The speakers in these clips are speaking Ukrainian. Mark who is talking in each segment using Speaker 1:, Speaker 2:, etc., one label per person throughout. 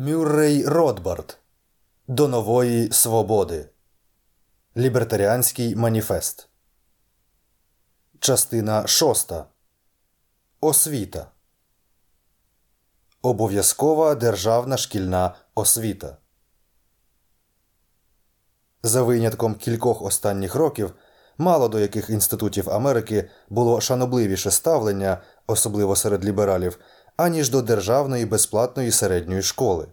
Speaker 1: Мюррей Ротбард До нової свободи. Лібертаріанський маніфест. Частина шоста. Освіта. Обов'язкова державна шкільна освіта. За винятком кількох останніх років мало до яких інститутів Америки було шанобливіше ставлення, особливо серед лібералів, аніж до державної безплатної середньої школи.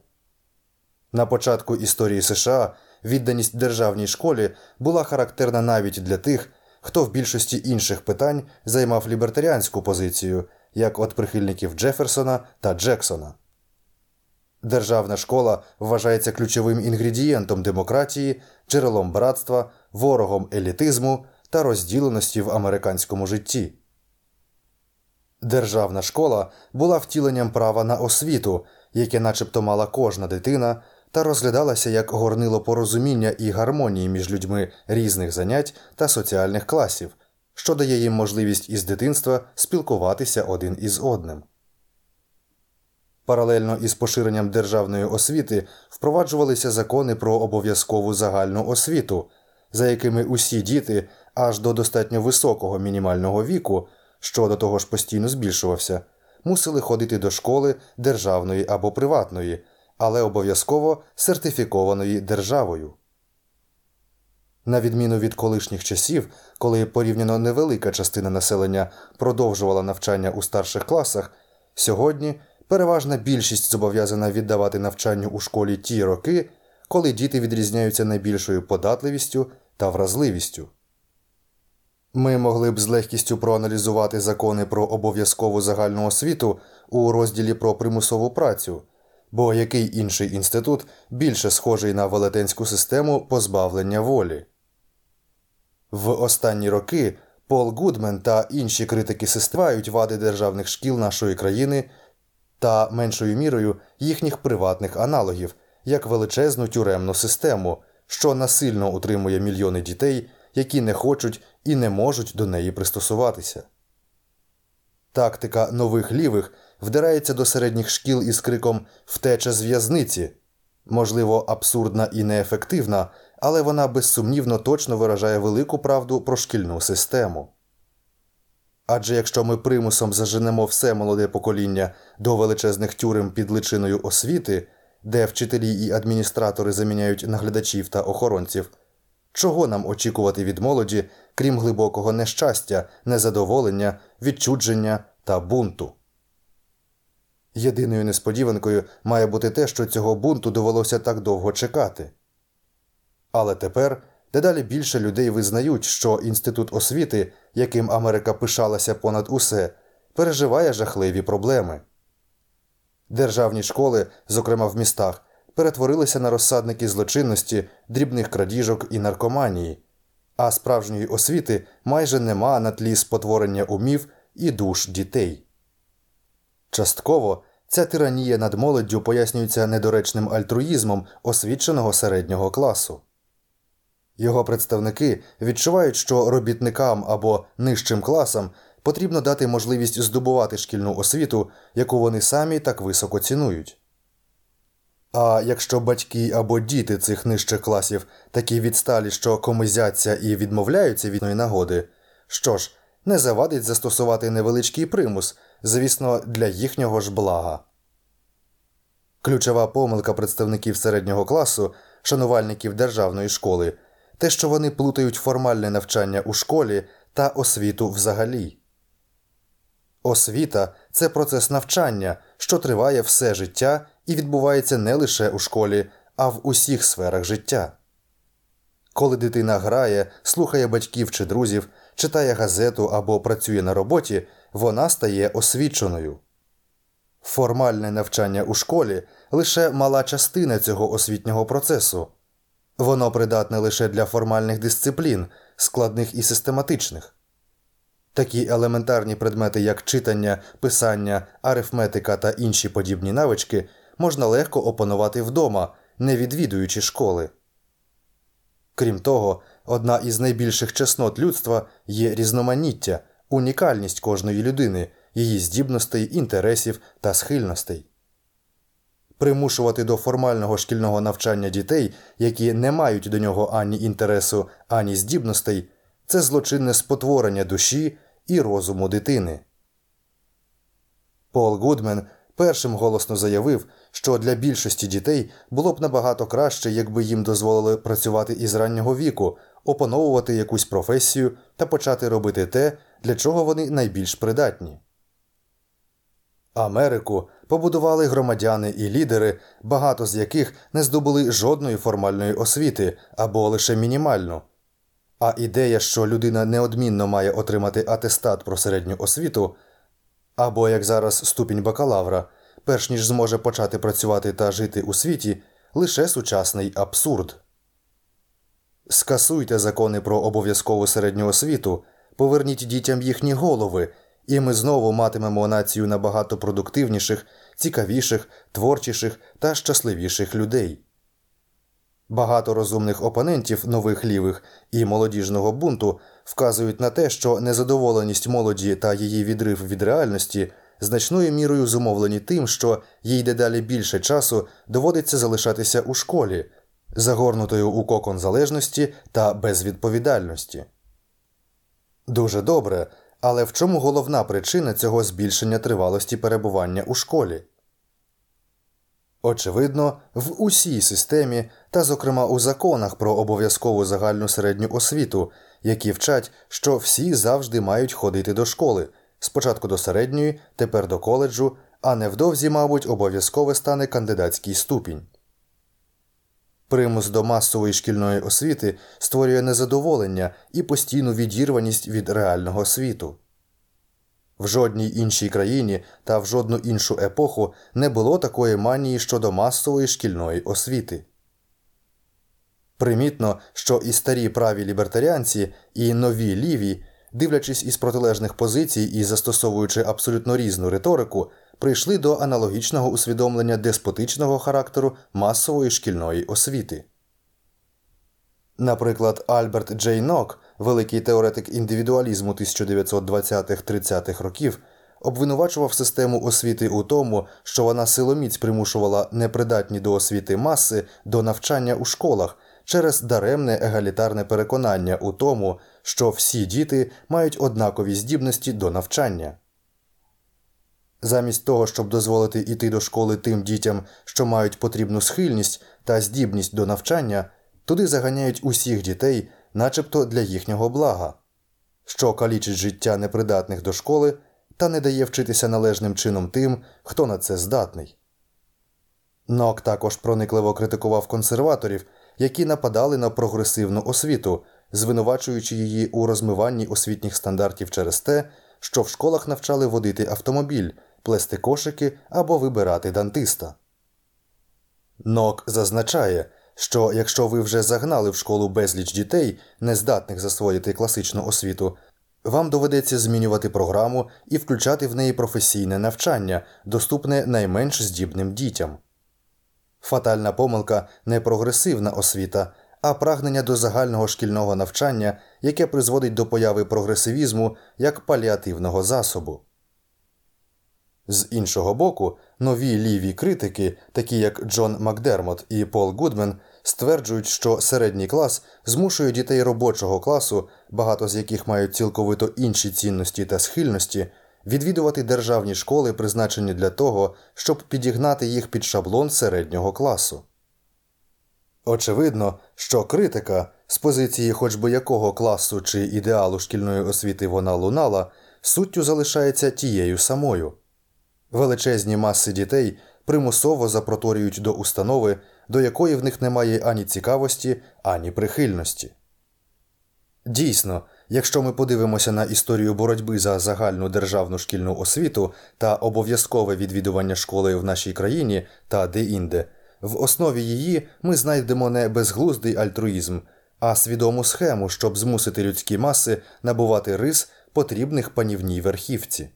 Speaker 1: На початку історії США відданість державній школі була характерна навіть для тих, хто в більшості інших питань займав лібертаріанську позицію, як от прихильників Джеферсона та Джексона. Державна школа вважається ключовим інгредієнтом демократії, джерелом братства, ворогом елітизму та розділеності в американському житті. Державна школа була втіленням права на освіту, яке начебто мала кожна дитина, та розглядалася як горнило порозуміння і гармонії між людьми різних занять та соціальних класів, що дає їм можливість із дитинства спілкуватися один із одним. Паралельно із поширенням державної освіти впроваджувалися закони про обов'язкову загальну освіту, за якими усі діти аж до достатньо високого мінімального віку, що до того ж постійно збільшувався, мусили ходити до школи державної або приватної, але обов'язково сертифікованої державою. На відміну від колишніх часів, коли порівняно невелика частина населення продовжувала навчання у старших класах, сьогодні переважна більшість зобов'язана віддавати навчанню у школі ті роки, коли діти відрізняються найбільшою податливістю та вразливістю. Ми могли б з легкістю проаналізувати закони про обов'язкову загальну освіту у розділі про примусову працю, бо який інший інститут більше схожий на велетенську систему позбавлення волі. В останні роки Пол Гудмен та інші критики систивають вади державних шкіл нашої країни та меншою мірою їхніх приватних аналогів як величезну тюремну систему, що насильно утримує мільйони дітей, які не хочуть і не можуть до неї пристосуватися. Тактика нових лівих вдирається до середніх шкіл із криком Втеча з в'язниці, можливо, абсурдна і неефективна, але вона безсумнівно точно виражає велику правду про шкільну систему. Адже якщо ми примусом заженемо все молоде покоління до величезних тюрем під личиною освіти, де вчителі і адміністратори заміняють наглядачів та охоронців, чого нам очікувати від молоді, крім глибокого нещастя, незадоволення, відчудження та бунту? Єдиною несподіванкою має бути те, що цього бунту довелося так довго чекати. Але тепер дедалі більше людей визнають, що інститут освіти, яким Америка пишалася понад усе, переживає жахливі проблеми. Державні школи, зокрема в містах, перетворилися на розсадники злочинності, дрібних крадіжок і наркоманії, а справжньої освіти майже нема на тлі спотворення умів і душ дітей. Частково ця тиранія над молоддю пояснюється недоречним альтруїзмом освіченого середнього класу. Його представники відчувають, що робітникам або нижчим класам потрібно дати можливість здобувати шкільну освіту, яку вони самі так високо цінують. А якщо батьки або діти цих нижчих класів такі відсталі, що комизяться і відмовляються від нагоди, що ж, не завадить застосувати невеличкий примус, звісно, для їхнього ж блага. Ключова помилка представників середнього класу, шанувальників державної школи, те, що вони плутають формальне навчання у школі та освіту взагалі. Освіта це процес навчання, що триває все життя і відбувається не лише у школі, а в усіх сферах життя. Коли дитина грає, слухає батьків чи друзів, читає газету або працює на роботі, вона стає освіченою. Формальне навчання у школі лише мала частина цього освітнього процесу. Воно придатне лише для формальних дисциплін, складних і систематичних. Такі елементарні предмети, як читання, писання, арифметика та інші подібні навички, можна легко опанувати вдома, не відвідуючи школи. Крім того, одна із найбільших чеснот людства є різноманіття, унікальність кожної людини, її здібностей, інтересів та схильностей. примушувати до формального шкільного навчання дітей, які не мають до нього ані інтересу, ані здібностей, це злочинне спотворення душі і розуму дитини. Пол Гудмен першим голосно заявив, що для більшості дітей було б набагато краще, якби їм дозволили працювати із раннього віку, опановувати якусь професію та почати робити те, для чого вони найбільш придатні. Америку побудували громадяни і лідери, багато з яких не здобули жодної формальної освіти або лише мінімальну. А ідея, що людина неодмінно має отримати атестат про середню освіту, або як зараз ступінь бакалавра, перш ніж зможе почати працювати та жити у світі, лише сучасний абсурд. Скасуйте закони про обов'язкову середню освіту, поверніть дітям їхні голови, і ми знову матимемо націю набагато продуктивніших, цікавіших, творчіших та щасливіших людей. Багато розумних опонентів нових лівих і молодіжного бунту вказують на те, що незадоволеність молоді та її відрив від реальності значною мірою зумовлені тим, що їй дедалі більше часу доводиться залишатися у школі, загорнутою у кокон залежності та безвідповідальності. Дуже добре. Але в чому головна причина цього збільшення тривалості перебування у школі? Очевидно, в усій системі, та, зокрема, у законах про обов'язкову загальну середню освіту, які вчать, що всі завжди мають ходити до школи, спочатку до середньої, тепер до коледжу, а невдовзі, мабуть, обов'язкове стане кандидатський ступінь. Примус до масової шкільної освіти створює незадоволення і постійну відірваність від реального світу. В жодній іншій країні та в жодну іншу епоху не було такої манії щодо масової шкільної освіти. Примітно, що і старі праві лібертаріанці, і нові ліві, дивлячись із протилежних позицій і застосовуючи абсолютно різну риторику, прийшли до аналогічного усвідомлення деспотичного характеру масової шкільної освіти. Наприклад, Альберт Джей Нок, великий теоретик індивідуалізму 1920-30-х років, обвинувачував систему освіти у тому, що вона силоміць примушувала непридатні до освіти маси до навчання у школах через даремне егалітарне переконання у тому, що всі діти мають однакові здібності до навчання. Замість того, щоб дозволити йти до школи тим дітям, що мають потрібну схильність та здібність до навчання, туди заганяють усіх дітей, начебто для їхнього блага, що калічить життя непридатних до школи та не дає вчитися належним чином тим, хто на це здатний. Нок також проникливо критикував консерваторів, які нападали на прогресивну освіту, звинувачуючи її у розмиванні освітніх стандартів через те, що в школах навчали водити автомобіль, плести кошики або вибирати дантиста. Нок зазначає, що якщо ви вже загнали в школу безліч дітей, нездатних засвоїти класичну освіту, вам доведеться змінювати програму і включати в неї професійне навчання, доступне найменш здібним дітям. Фатальна помилка не прогресивна освіта, а прагнення до загального шкільного навчання, яке призводить до появи прогресивізму як паліативного засобу. З іншого боку, нові ліві критики, такі як Джон Макдермот і Пол Гудмен, стверджують, що середній клас змушує дітей робочого класу, багато з яких мають цілковито інші цінності та схильності, відвідувати державні школи, призначені для того, щоб підігнати їх під шаблон середнього класу. Очевидно, що критика з позиції хоч би якого класу чи ідеалу шкільної освіти вона лунала, суттю залишається тією самою. Величезні маси дітей примусово запроторюють до установи, до якої в них немає ані цікавості, ані прихильності. Дійсно, якщо ми подивимося на історію боротьби за загальну державну шкільну освіту та обов'язкове відвідування школи в нашій країні та де-інде, в основі її ми знайдемо не безглуздий альтруїзм, а свідому схему, щоб змусити людські маси набувати рис потрібних панівній верхівці.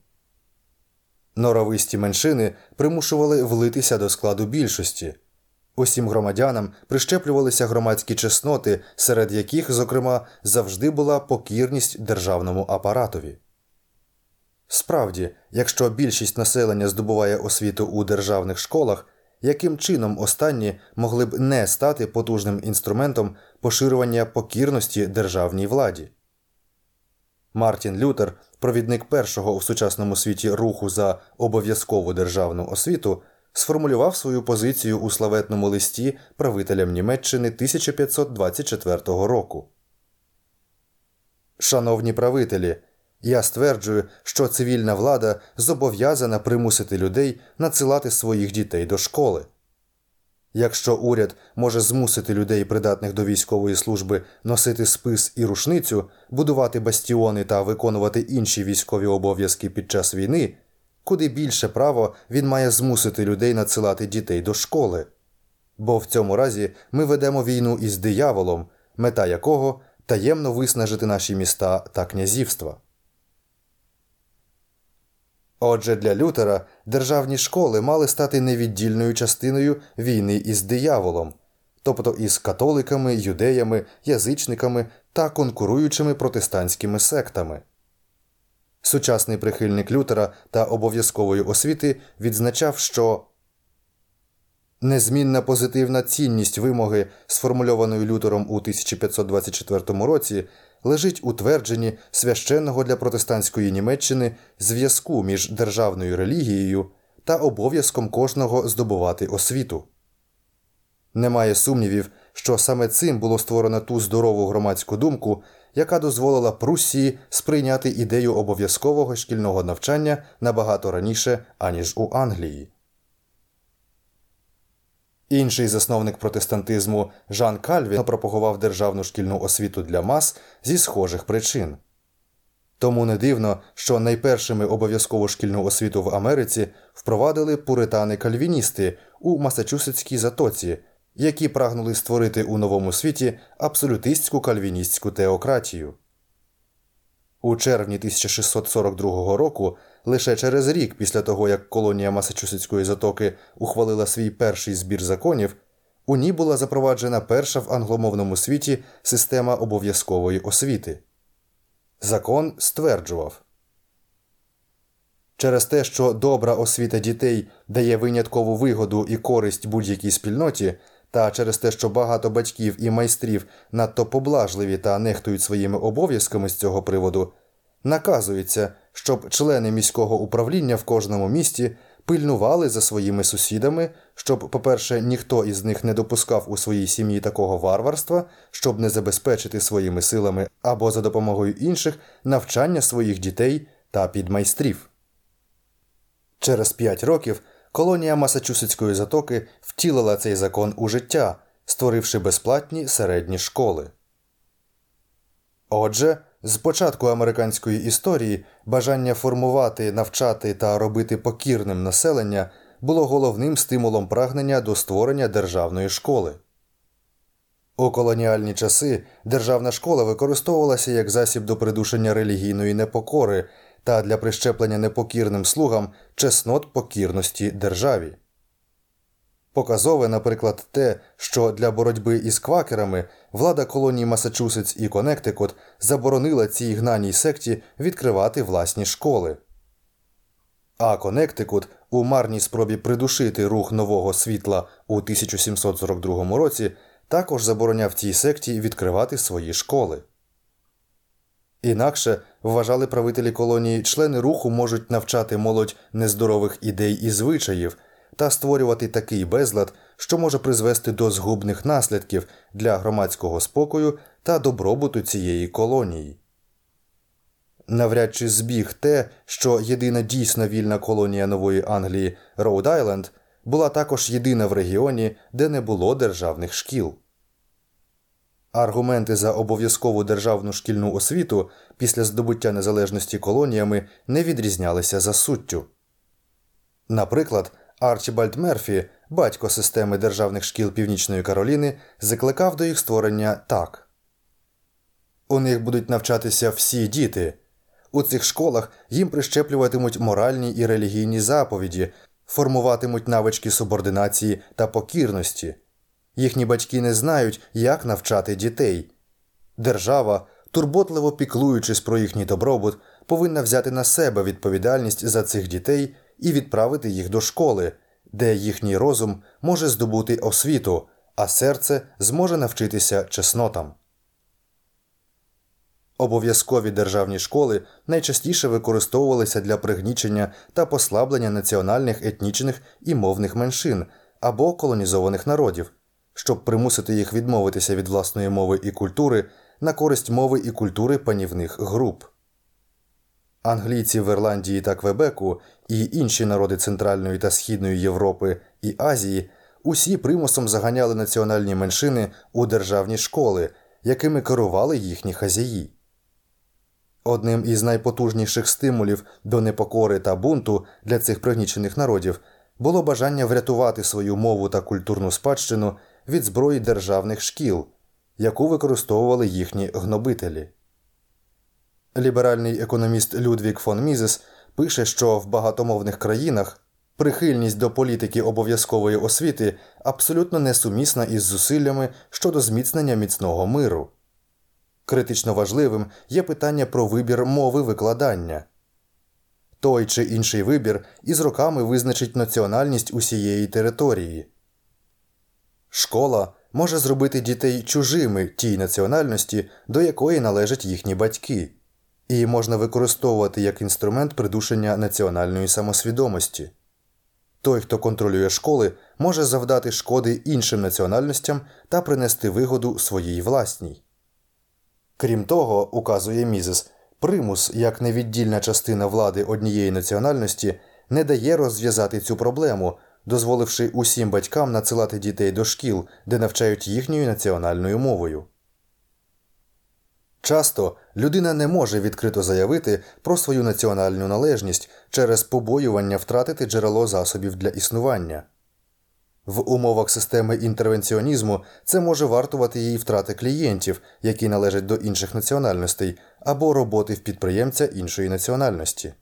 Speaker 1: Норовисті меншини примушували влитися до складу більшості. Усім громадянам прищеплювалися громадські чесноти, серед яких, зокрема, завжди була покірність державному апаратові. Справді, якщо більшість населення здобуває освіту у державних школах, яким чином останні могли б не стати потужним інструментом поширювання покірності державній владі. Мартін Лютер, провідник першого в сучасному світі руху за обов'язкову державну освіту, сформулював свою позицію у славетному листі правителям Німеччини 1524 року. Шановні правителі, я стверджую, що цивільна влада зобов'язана примусити людей надсилати своїх дітей до школи. Якщо уряд може змусити людей, придатних до військової служби, носити спис і рушницю, будувати бастіони та виконувати інші військові обов'язки під час війни, куди більше право він має змусити людей надсилати дітей до школи. Бо в цьому разі ми ведемо війну із дияволом, мета якого таємно виснажити наші міста та князівства. Отже, для Лютера державні школи мали стати невіддільною частиною війни із дияволом, тобто із католиками, юдеями, язичниками та конкуруючими протестантськими сектами. Сучасний прихильник Лютера та обов'язкової освіти відзначав, що незмінна позитивна цінність вимоги, сформульованої Лютером у 1524 році, лежить у твердженні священного для протестантської Німеччини зв'язку між державною релігією та обов'язком кожного здобувати освіту. Немає сумнівів, що саме цим було створено ту здорову громадську думку, яка дозволила Пруссії сприйняти ідею обов'язкового шкільного навчання набагато раніше, аніж у Англії. Інший засновник протестантизму Жан Кальвін пропагував державну шкільну освіту для мас зі схожих причин. Тому не дивно, що найпершими обов'язкову шкільну освіту в Америці впровадили пуритани-кальвіністи у Масачусетській затоці, які прагнули створити у новому світі абсолютистську кальвіністську теократію. У червні 1642 року, лише через рік після того, як колонія Масачусетської затоки ухвалила свій перший збір законів, у ній була запроваджена перша в англомовному світі система обов'язкової освіти. Закон стверджував через те, що добра освіта дітей дає виняткову вигоду і користь будь-якій спільноті, та через те, що багато батьків і майстрів надто поблажливі та нехтують своїми обов'язками з цього приводу, наказується, щоб члени міського управління в кожному місті пильнували за своїми сусідами, щоб, по-перше, ніхто із них не допускав у своїй сім'ї такого варварства, щоб не забезпечити своїми силами або за допомогою інших навчання своїх дітей та підмайстрів. Через п'ять років колонія Масачусетської затоки втілила цей закон у життя, створивши безплатні середні школи. Отже, з початку американської історії бажання формувати, навчати та робити покірним населення було головним стимулом прагнення до створення державної школи. У колоніальні часи державна школа використовувалася як засіб до придушення релігійної непокори та для прищеплення непокірним слугам чеснот покірності державі. Показове, наприклад, те, що для боротьби із квакерами влада колонії Масачусетс і Коннектикут заборонила цій гнаній секті відкривати власні школи. А Коннектикут у марній спробі придушити рух нового світла у 1742 році також забороняв цій секті відкривати свої школи. Інакше вважали правителі колонії, члени руху можуть навчати молодь нездорових ідей і звичаїв та створювати такий безлад, що може призвести до згубних наслідків для громадського спокою та добробуту цієї колонії. Навряд чи збіг те, що єдина дійсно вільна колонія Нової Англії Роуд Айленд була також єдина в регіоні, де не було державних шкіл. Аргументи за обов'язкову державну шкільну освіту після здобуття незалежності колоніями не відрізнялися за суттю. Наприклад, Арчібальд Мерфі, батько системи державних шкіл Північної Кароліни, закликав до їх створення так у них будуть навчатися всі діти. У цих школах їм прищеплюватимуть моральні і релігійні заповіді, формуватимуть навички субординації та покірності. Їхні батьки не знають, як навчати дітей. Держава, турботливо піклуючись про їхній добробут, повинна взяти на себе відповідальність за цих дітей і відправити їх до школи, де їхній розум може здобути освіту, а серце зможе навчитися чеснотам. Обов'язкові державні школи найчастіше використовувалися для пригнічення та послаблення національних етнічних і мовних меншин або колонізованих народів, щоб примусити їх відмовитися від власної мови і культури на користь мови і культури панівних груп. Англійці в Ірландії та Квебеку і інші народи Центральної та Східної Європи і Азії усі примусом заганяли національні меншини у державні школи, якими керували їхні хазяї. Одним із найпотужніших стимулів до непокори та бунту для цих пригнічених народів було бажання врятувати свою мову та культурну спадщину від зброї державних шкіл, яку використовували їхні гнобителі. Ліберальний економіст Людвік фон Мізес пише, що в багатомовних країнах прихильність до політики обов'язкової освіти абсолютно несумісна із зусиллями щодо зміцнення міцного миру. Критично важливим є питання про вибір мови викладання. Той чи інший вибір із роками визначить національність усієї території. Школа може зробити дітей чужими тій національності, до якої належать їхні батьки, і можна використовувати як інструмент придушення національної самосвідомості. Той, хто контролює школи, може завдати шкоди іншим національностям та принести вигоду своїй власній. Крім того, указує Мізес, примус як невіддільна частина влади однієї національності не дає розв'язати цю проблему, дозволивши усім батькам надсилати дітей до шкіл, де навчають їхньою національною мовою. Часто людина не може відкрито заявити про свою національну належність через побоювання втратити джерело засобів для існування. В умовах системи інтервенціонізму це може вартувати їй втрати клієнтів, які належать до інших національностей, або роботи в підприємця іншої національності.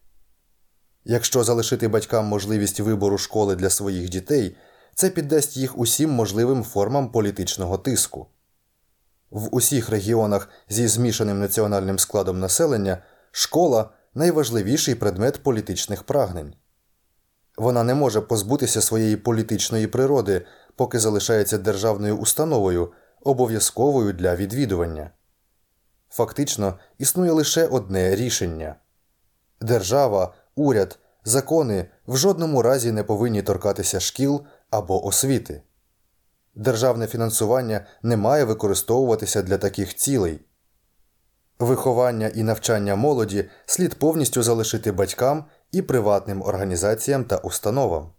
Speaker 1: Якщо залишити батькам можливість вибору школи для своїх дітей, це піддасть їх усім можливим формам політичного тиску. В усіх регіонах зі змішаним національним складом населення школа найважливіший предмет політичних прагнень. Вона не може позбутися своєї політичної природи, поки залишається державною установою, обов'язковою для відвідування. Фактично існує лише одне рішення держава, уряд, закони в жодному разі не повинні торкатися шкіл або освіти. Державне фінансування не має використовуватися для таких цілей. Виховання і навчання молоді слід повністю залишити батькам і приватним організаціям та установам.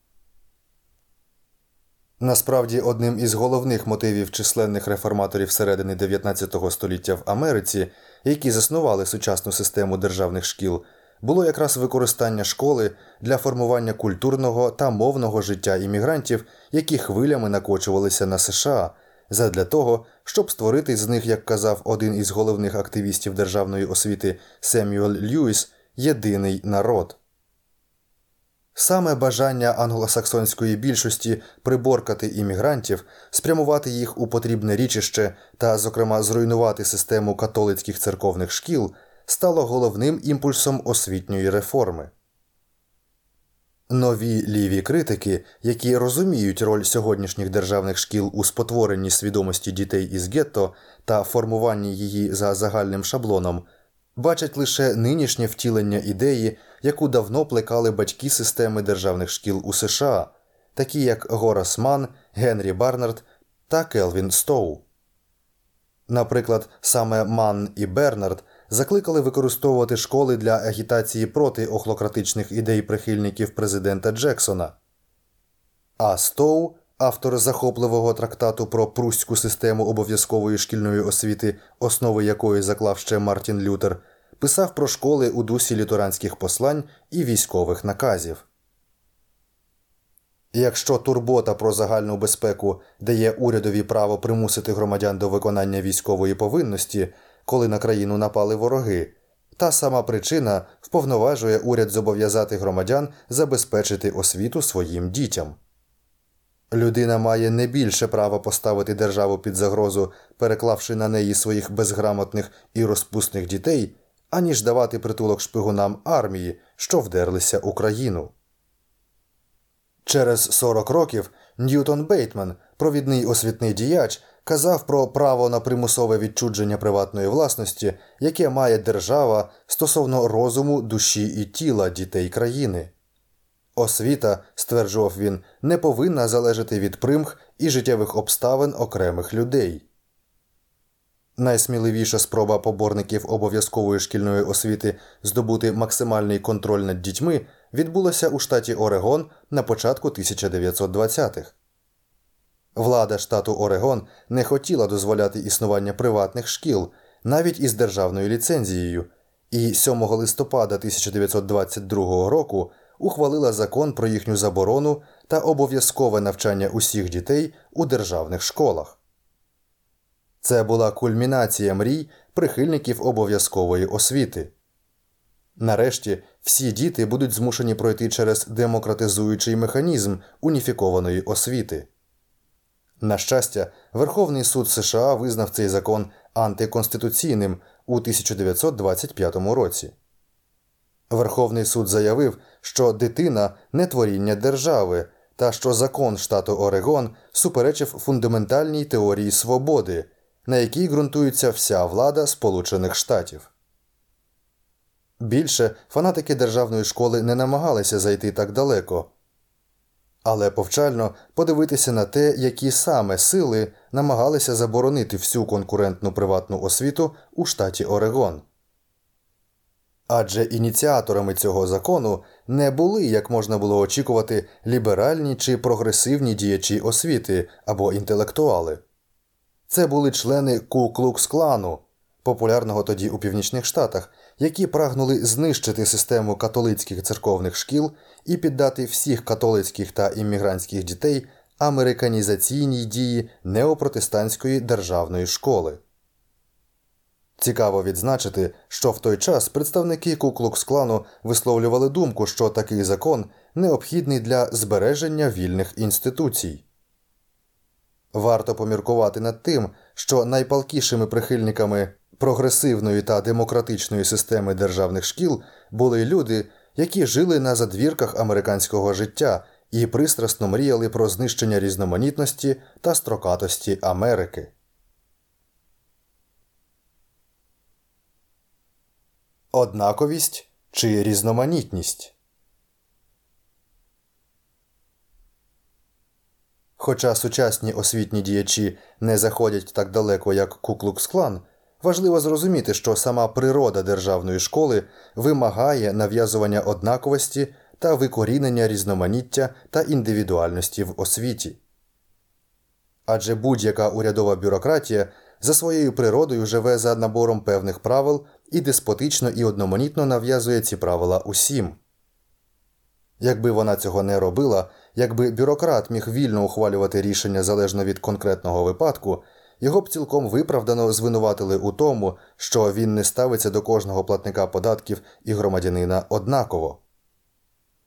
Speaker 1: Насправді, одним із головних мотивів численних реформаторів середини 19 століття в Америці, які заснували сучасну систему державних шкіл, було якраз використання школи для формування культурного та мовного життя іммігрантів, які хвилями накочувалися на США, задля того, щоб створити з них, як казав один із головних активістів державної освіти Семюель Льюіс, єдиний народ. Саме бажання англосаксонської більшості приборкати іммігрантів, спрямувати їх у потрібне річище та, зокрема, зруйнувати систему католицьких церковних шкіл стало головним імпульсом освітньої реформи. Нові ліві критики, які розуміють роль сьогоднішніх державних шкіл у спотворенні свідомості дітей із гетто та формуванні її за загальним шаблоном, бачать лише нинішнє втілення ідеї, яку давно плекали батьки системи державних шкіл у США, такі як Горас Ман, Генрі Барнард та Келвін Стоу. Наприклад, саме Ман і Бернард закликали використовувати школи для агітації проти охлократичних ідей прихильників президента Джексона. А Стоу, автор захопливого трактату про прустську систему обов'язкової шкільної освіти, основи якої заклав ще Мартін Лютер, писав про школи у дусі літеранських послань і військових наказів. Якщо турбота про загальну безпеку дає урядові право примусити громадян до виконання військової повинності, коли на країну напали вороги, та сама причина вповноважує уряд зобов'язати громадян забезпечити освіту своїм дітям. Людина має не більше права поставити державу під загрозу, переклавши на неї своїх безграмотних і розпусних дітей, аніж давати притулок шпигунам армії, що вдерлися Україну. Через 40 років Ньютон Бейтман, провідний освітний діяч, казав про право на примусове відчудження приватної власності, яке має держава стосовно розуму, душі і тіла дітей країни. Освіта, стверджував він, не повинна залежати від примх і життєвих обставин окремих людей. Найсміливіша спроба поборників обов'язкової шкільної освіти здобути максимальний контроль над дітьми відбулася у штаті Орегон на початку 1920-х. Влада штату Орегон не хотіла дозволяти існування приватних шкіл навіть із державною ліцензією, і 7 листопада 1922 року ухвалила закон про їхню заборону та обов'язкове навчання усіх дітей у державних школах. Це була кульмінація мрій прихильників обов'язкової освіти. Нарешті всі діти будуть змушені пройти через демократизуючий механізм уніфікованої освіти. На щастя, Верховний суд США визнав цей закон антиконституційним у 1925 році. Верховний суд заявив, що дитина не творіння держави та що закон штату Орегон суперечив фундаментальній теорії свободи, на якій ґрунтується вся влада Сполучених Штатів. Більше фанатики державної школи не намагалися зайти так далеко, але повчально подивитися на те, які саме сили намагалися заборонити всю конкурентну приватну освіту у штаті Орегон. Адже ініціаторами цього закону не були, як можна було очікувати, ліберальні чи прогресивні діячі освіти або інтелектуали. Це були члени Ку-Клукс-клану, популярного тоді у Північних Штатах, які прагнули знищити систему католицьких церковних шкіл і піддати всіх католицьких та іммігрантських дітей американізаційній дії неопротестантської державної школи. Цікаво відзначити, що в той час представники Куклукс-клану висловлювали думку, що такий закон необхідний для збереження вільних інституцій. Варто поміркувати над тим, що найпалкішими прихильниками прогресивної та демократичної системи державних шкіл були люди, які жили на задвірках американського життя і пристрасно мріяли про знищення різноманітності та строкатості Америки. Однаковість чи різноманітність. Хоча сучасні освітні діячі не заходять так далеко, як Куклукс-клан, важливо зрозуміти, що сама природа державної школи вимагає нав'язування однаковості та викорінення різноманіття та індивідуальності в освіті. Адже будь-яка урядова бюрократія за своєю природою живе за набором певних правил і деспотично і одноманітно нав'язує ці правила усім. Якби вона цього не робила, якби бюрократ міг вільно ухвалювати рішення залежно від конкретного випадку, його б цілком виправдано звинуватили у тому, що він не ставиться до кожного платника податків і громадянина однаково.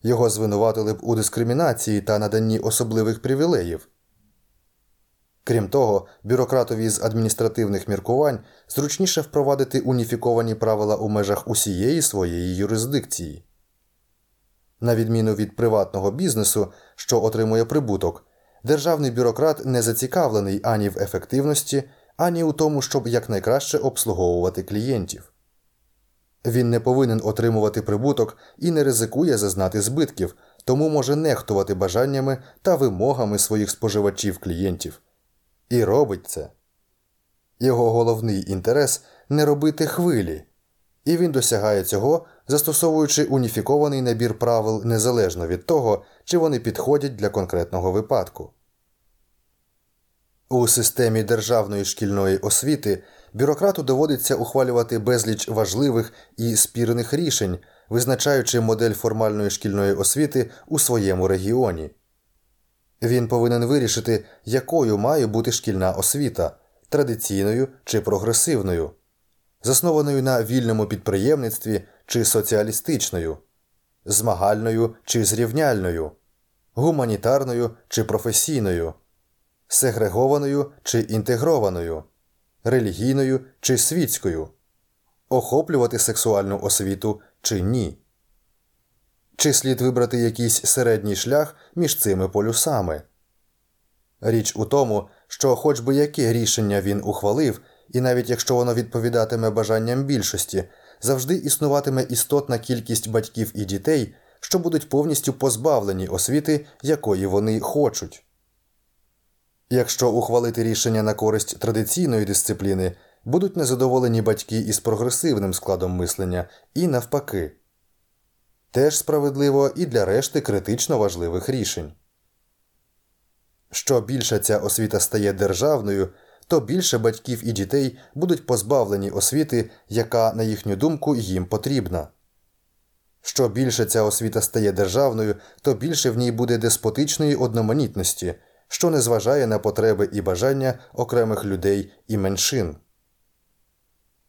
Speaker 1: Його звинуватили б у дискримінації та наданні особливих привілеїв. Крім того, бюрократові з адміністративних міркувань зручніше впровадити уніфіковані правила у межах усієї своєї юрисдикції. На відміну від приватного бізнесу, що отримує прибуток, державний бюрократ не зацікавлений ані в ефективності, ані у тому, щоб якнайкраще обслуговувати клієнтів. Він не повинен отримувати прибуток і не ризикує зазнати збитків, тому може нехтувати бажаннями та вимогами своїх споживачів клієнтів. І робить це. Його головний інтерес не робити хвилі, і він досягає цього, застосовуючи уніфікований набір правил незалежно від того, чи вони підходять для конкретного випадку. У системі державної шкільної освіти бюрократу доводиться ухвалювати безліч важливих і спірних рішень, визначаючи модель формальної шкільної освіти у своєму регіоні. Він повинен вирішити, якою має бути шкільна освіта традиційною чи прогресивною, заснованою на вільному підприємництві чи соціалістичною, змагальною чи зрівняльною, гуманітарною чи професійною, сегрегованою чи інтегрованою, релігійною чи світською, охоплювати сексуальну освіту чи ні. чи слід вибрати якийсь середній шлях між цими полюсами. Річ у тому, що, хоч би яке рішення він ухвалив, і навіть якщо воно відповідатиме бажанням більшості, завжди існуватиме істотна кількість батьків і дітей, що будуть повністю позбавлені освіти, якої вони хочуть. Якщо ухвалити рішення на користь традиційної дисципліни, будуть незадоволені батьки із прогресивним складом мислення і навпаки. Теж справедливо і для решти критично важливих рішень. Що більше ця освіта стає державною, то більше батьків і дітей будуть позбавлені освіти, яка, на їхню думку, їм потрібна. Що більше ця освіта стає державною, то більше в ній буде деспотичної одноманітності, що не зважає на потреби і бажання окремих людей і меншин.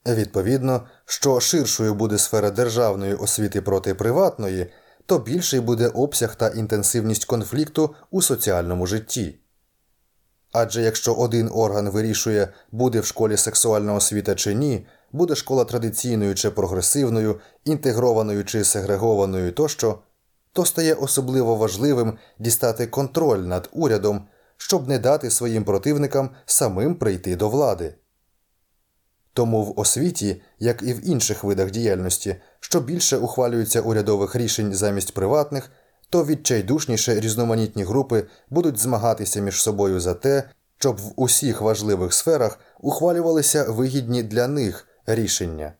Speaker 1: Відповідно, що ширшою буде сфера державної освіти проти приватної, то більший буде обсяг та інтенсивність конфлікту у соціальному житті. Адже якщо один орган вирішує, буде в школі сексуальна освіта чи ні, буде школа традиційною чи прогресивною, інтегрованою чи сегрегованою тощо, то стає особливо важливим дістати контроль над урядом, щоб не дати своїм противникам самим прийти до влади. Тому в освіті, як і в інших видах діяльності, що більше ухвалюється урядових рішень замість приватних, то відчайдушніше різноманітні групи будуть змагатися між собою за те, щоб в усіх важливих сферах ухвалювалися вигідні для них рішення.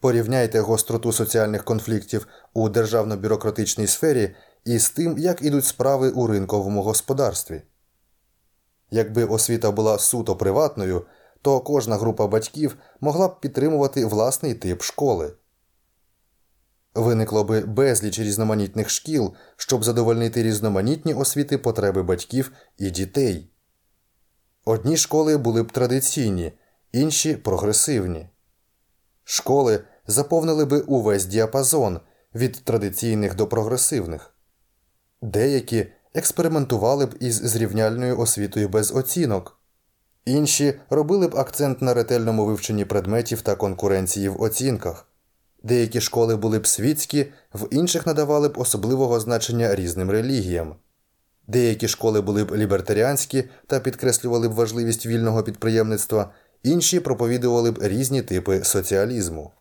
Speaker 1: Порівняйте гостроту соціальних конфліктів у державно-бюрократичній сфері із тим, як ідуть справи у ринковому господарстві. Якби освіта була суто приватною, то кожна група батьків могла б підтримувати власний тип школи. Виникло би безліч різноманітних шкіл, щоб задовольнити різноманітні освіти потреби батьків і дітей. Одні школи були б традиційні, інші прогресивні. Школи заповнили би увесь діапазон від традиційних до прогресивних, деякі експериментували б із зрівняльною освітою без оцінок, інші робили б акцент на ретельному вивченні предметів та конкуренції в оцінках. Деякі школи були б світські, в інших надавали б особливого значення різним релігіям. Деякі школи були б лібертаріанські та підкреслювали б важливість вільного підприємництва, інші проповідували б різні типи соціалізму.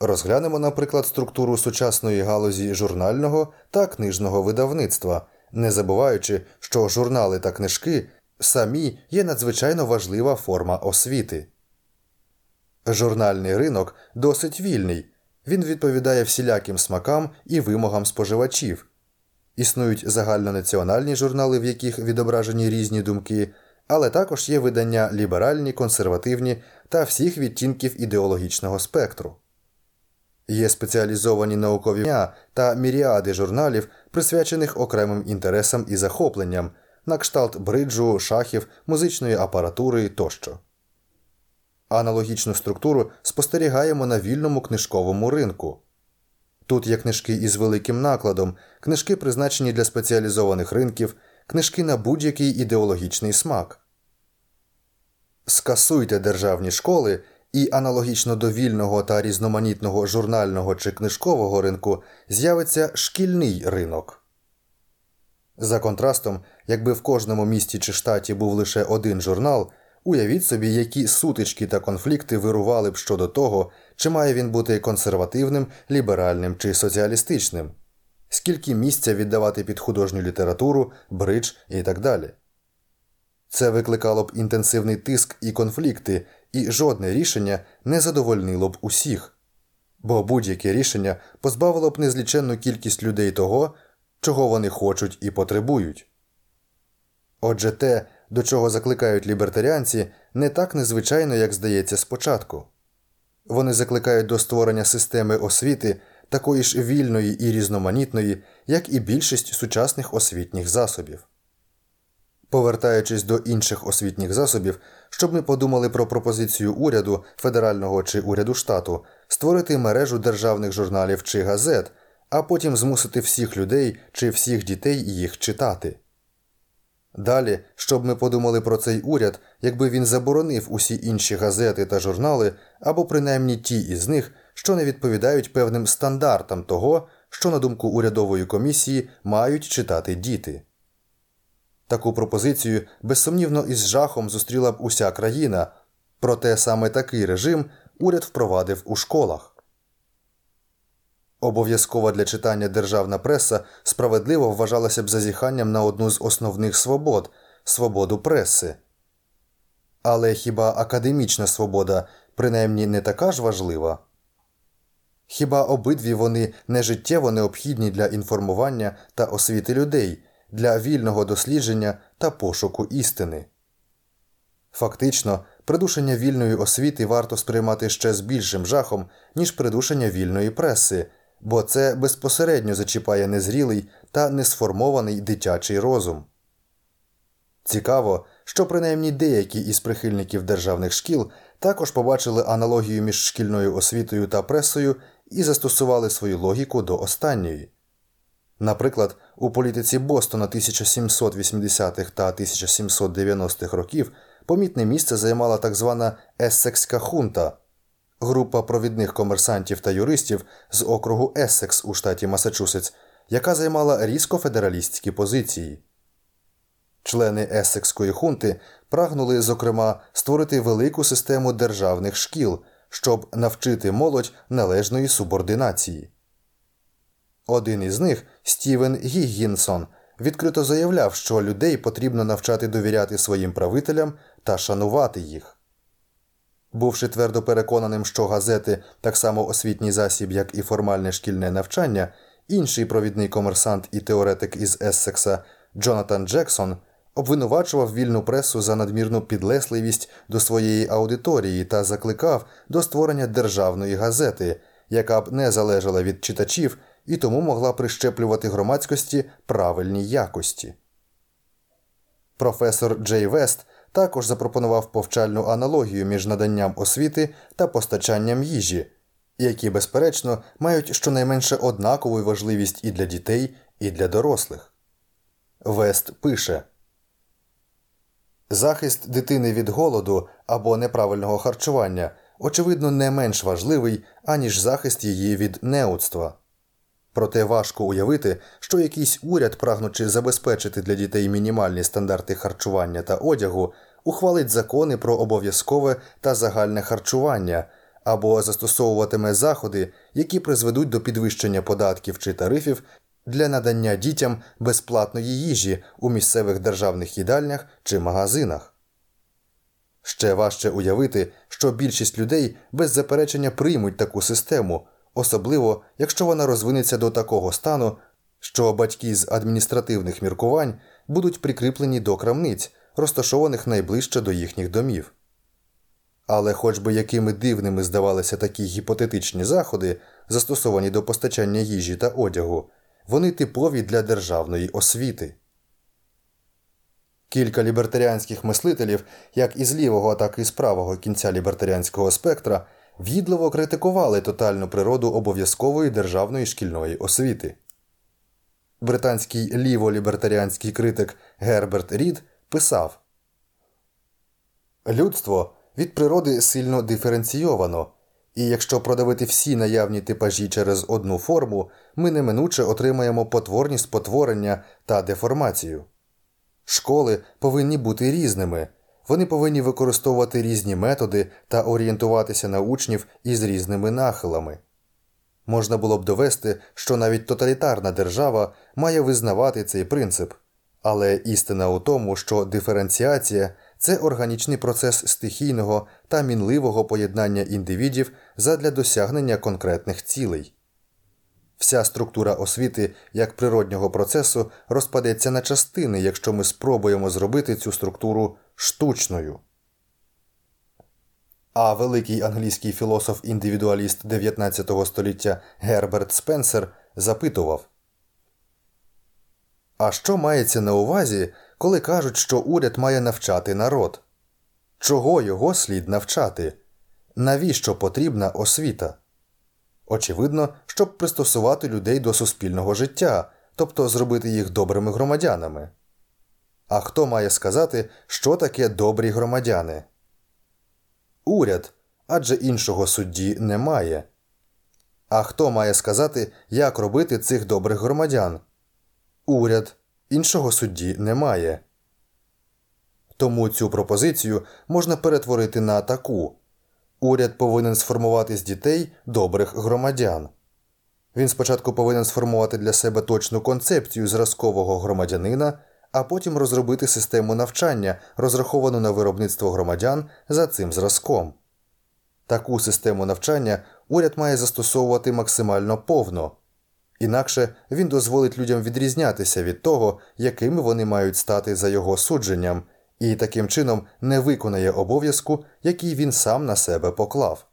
Speaker 1: Розглянемо, наприклад, структуру сучасної галузі журнального та книжного видавництва, не забуваючи, що журнали та книжки самі є надзвичайно важлива форма освіти. Журнальний ринок досить вільний, він відповідає всіляким смакам і вимогам споживачів. Існують загальнонаціональні журнали, в яких відображені різні думки, але також є видання ліберальні, консервативні та всіх відтінків ідеологічного спектру. Є спеціалізовані наукові та міріади журналів, присвячених окремим інтересам і захопленням, на кшталт бриджу, шахів, музичної апаратури тощо. Аналогічну структуру спостерігаємо на вільному книжковому ринку. Тут є книжки із великим накладом, книжки, призначені для спеціалізованих ринків, книжки на будь-який ідеологічний смак. Скасуйте державні школи, і аналогічно до вільного та різноманітного журнального чи книжкового ринку з'явиться шкільний ринок. За контрастом, якби в кожному місті чи штаті був лише один журнал. Уявіть собі, які сутички та конфлікти вирували б щодо того, чи має він бути консервативним, ліберальним чи соціалістичним, скільки місця віддавати під художню літературу, бридж і так далі. Це викликало б інтенсивний тиск і конфлікти, і жодне рішення не задовольнило б усіх, бо будь-яке рішення позбавило б незліченну кількість людей того, чого вони хочуть і потребують. Отже, те, до чого закликають лібертаріанці, не так незвичайно, як здається спочатку. Вони закликають до створення системи освіти такої ж вільної і різноманітної, як і більшість сучасних освітніх засобів. Повертаючись до інших освітніх засобів, щоб ми подумали про пропозицію уряду федерального чи уряду штату створити мережу державних журналів чи газет, а потім змусити всіх людей чи всіх дітей їх читати. Далі, щоб ми подумали про цей уряд, якби він заборонив усі інші газети та журнали, або принаймні ті із них, що не відповідають певним стандартам того, що, на думку урядової комісії, мають читати діти. Таку пропозицію безсумнівно із жахом зустріла б уся країна, проте саме такий режим уряд впровадив у школах. Обов'язкова для читання державна преса справедливо вважалася б зазіханням на одну з основних свобод свободу преси. Але хіба академічна свобода принаймні не така ж важлива? Хіба обидві вони не життєво необхідні для інформування та освіти людей, для вільного дослідження та пошуку істини? Фактично, придушення вільної освіти варто сприймати ще з більшим жахом, ніж придушення вільної преси, бо це безпосередньо зачіпає незрілий та несформований дитячий розум. Цікаво, що принаймні деякі із прихильників державних шкіл також побачили аналогію між шкільною освітою та пресою і застосували свою логіку до останньої. Наприклад, у політиці Бостона 1780-х та 1790-х років помітне місце займала так звана Ессекська хунта група провідних комерсантів та юристів з округу Ессекс у штаті Масачусетс, яка займала різко федералістські позиції. Члени Ессекської хунти прагнули, зокрема, створити велику систему державних шкіл, щоб навчити молодь належної субординації. Один із них, Стівен Гіггінсон, відкрито заявляв, що людей потрібно навчати довіряти своїм правителям та шанувати їх. Бувши твердо переконаним, що газети так само освітній засіб, як і формальне шкільне навчання, інший провідний комерсант і теоретик із Ессекса Джонатан Джексон обвинувачував вільну пресу за надмірну підлесливість до своєї аудиторії та закликав до створення державної газети, яка б не залежала від читачів і тому могла прищеплювати громадськості правильні якості. Професор Джей Вест також запропонував повчальну аналогію між наданням освіти та постачанням їжі, які, безперечно, мають щонайменше однакову важливість і для дітей, і для дорослих. Вест пише Захист дитини від голоду або неправильного харчування очевидно не менш важливий, аніж захист її від неудства. Проте важко уявити, що якийсь уряд, прагнучи забезпечити для дітей мінімальні стандарти харчування та одягу, ухвалить закони про обов'язкове та загальне харчування або застосовуватиме заходи, які призведуть до підвищення податків чи тарифів для надання дітям безплатної їжі у місцевих державних їдальнях чи магазинах. Ще важче уявити, що більшість людей без заперечення приймуть таку систему, особливо якщо вона розвинеться до такого стану, що батьки з адміністративних міркувань будуть прикріплені до крамниць, розташованих найближче до їхніх домів. Але, хоч би якими дивними здавалися такі гіпотетичні заходи, застосовані до постачання їжі та одягу, вони типові для державної освіти. Кілька лібертаріанських мислителів, як із лівого, так і з правого кінця лібертаріанського спектра, в'їдливо критикували тотальну природу обов'язкової державної шкільної освіти. Британський ліво-лібертаріанський критик Герберт Рід писав Людство від природи сильно диференційовано, і якщо продавити всі наявні типажі через одну форму, ми неминуче отримаємо потворність спотворення та деформацію. Школи повинні бути різними, вони повинні використовувати різні методи та орієнтуватися на учнів із різними нахилами. Можна було б довести, що навіть тоталітарна держава має визнавати цей принцип, але істина у тому, що диференціація це органічний процес стихійного та мінливого поєднання індивідів задля досягнення конкретних цілей. Вся структура освіти як природнього процесу розпадеться на частини, якщо ми спробуємо зробити цю структуру штучною. А великий англійський філософ-індивідуаліст 19 століття Герберт Спенсер запитував А що мається на увазі, коли кажуть, що уряд має навчати народ? Чого його слід навчати? Навіщо потрібна освіта? Очевидно, щоб пристосувати людей до суспільного життя, тобто зробити їх добрими громадянами. А хто має сказати, що таке добрі громадяни? Уряд адже іншого судді немає. А хто має сказати, як робити цих добрих громадян? Уряд іншого судді немає. Тому цю пропозицію можна перетворити на таку уряд повинен сформувати з дітей добрих громадян. Він спочатку повинен сформувати для себе точну концепцію зразкового громадянина, а потім розробити систему навчання, розраховану на виробництво громадян за цим зразком. Таку систему навчання уряд має застосовувати максимально повно, інакше він дозволить людям відрізнятися від того, якими вони мають стати за його судженням, і таким чином не виконає обов'язку, який він сам на себе поклав.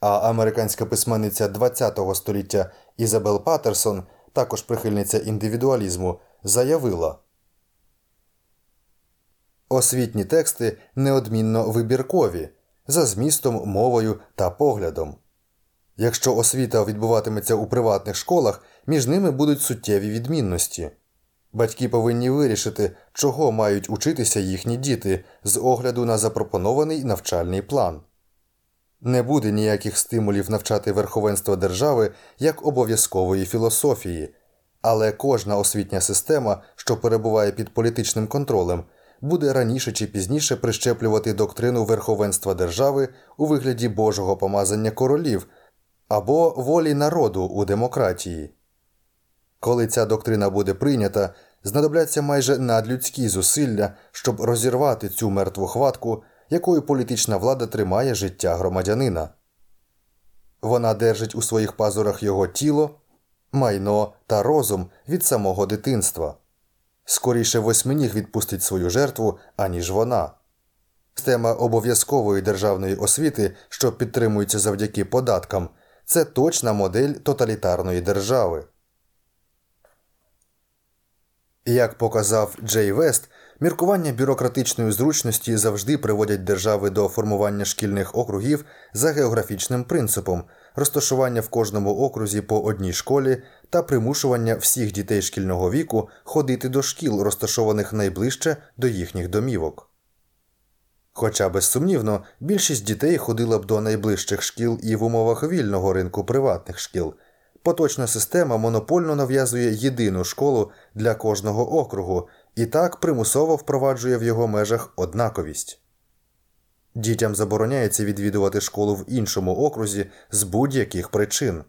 Speaker 1: А американська письменниця ХХ століття Ізабел Паттерсон, також прихильниця індивідуалізму, заявила Освітні тексти неодмінно вибіркові за змістом, мовою та поглядом. Якщо освіта відбуватиметься у приватних школах, між ними будуть суттєві відмінності. Батьки повинні вирішити, чого мають учитися їхні діти з огляду на запропонований навчальний план. Не буде ніяких стимулів навчати верховенство держави як обов'язкової філософії, але кожна освітня система, що перебуває під політичним контролем, буде раніше чи пізніше прищеплювати доктрину верховенства держави у вигляді Божого помазання королів або волі народу у демократії. Коли ця доктрина буде прийнята, знадобляться майже надлюдські зусилля, щоб розірвати цю мертву хватку, якою політична влада тримає життя громадянина. Вона держить у своїх пазурах його тіло, майно та розум від самого дитинства. Скоріше восьминіг відпустить свою жертву, аніж вона. Система обов'язкової державної освіти, що підтримується завдяки податкам, це точна модель тоталітарної держави. Як показав Джей Вест, міркування бюрократичної зручності завжди приводять держави до формування шкільних округів за географічним принципом, розташування в кожному окрузі по одній школі та примушування всіх дітей шкільного віку ходити до шкіл, розташованих найближче до їхніх домівок. Хоча, безсумнівно, більшість дітей ходила б до найближчих шкіл і в умовах вільного ринку приватних шкіл. Поточна система монопольно нав'язує єдину школу для кожного округу і так примусово впроваджує в його межах однаковість. Дітям забороняється відвідувати школу в іншому окрузі з будь-яких причин.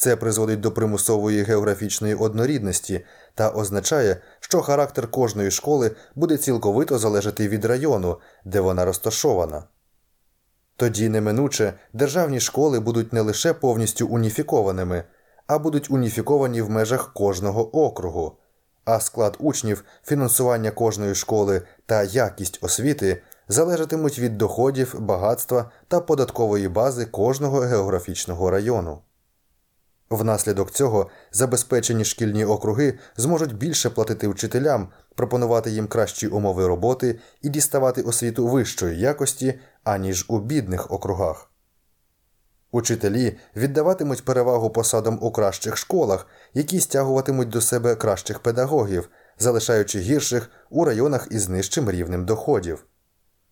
Speaker 1: Це призводить до примусової географічної однорідності та означає, що характер кожної школи буде цілковито залежати від району, де вона розташована. Тоді неминуче державні школи будуть не лише повністю уніфікованими, а будуть уніфіковані в межах кожного округу, а склад учнів, фінансування кожної школи та якість освіти залежатимуть від доходів, багатства та податкової бази кожного географічного району. Внаслідок цього забезпечені шкільні округи зможуть більше платити вчителям, пропонувати їм кращі умови роботи і діставати освіту вищої якості, аніж у бідних округах. Учителі віддаватимуть перевагу посадам у кращих школах, які стягуватимуть до себе кращих педагогів, залишаючи гірших у районах із нижчим рівнем доходів.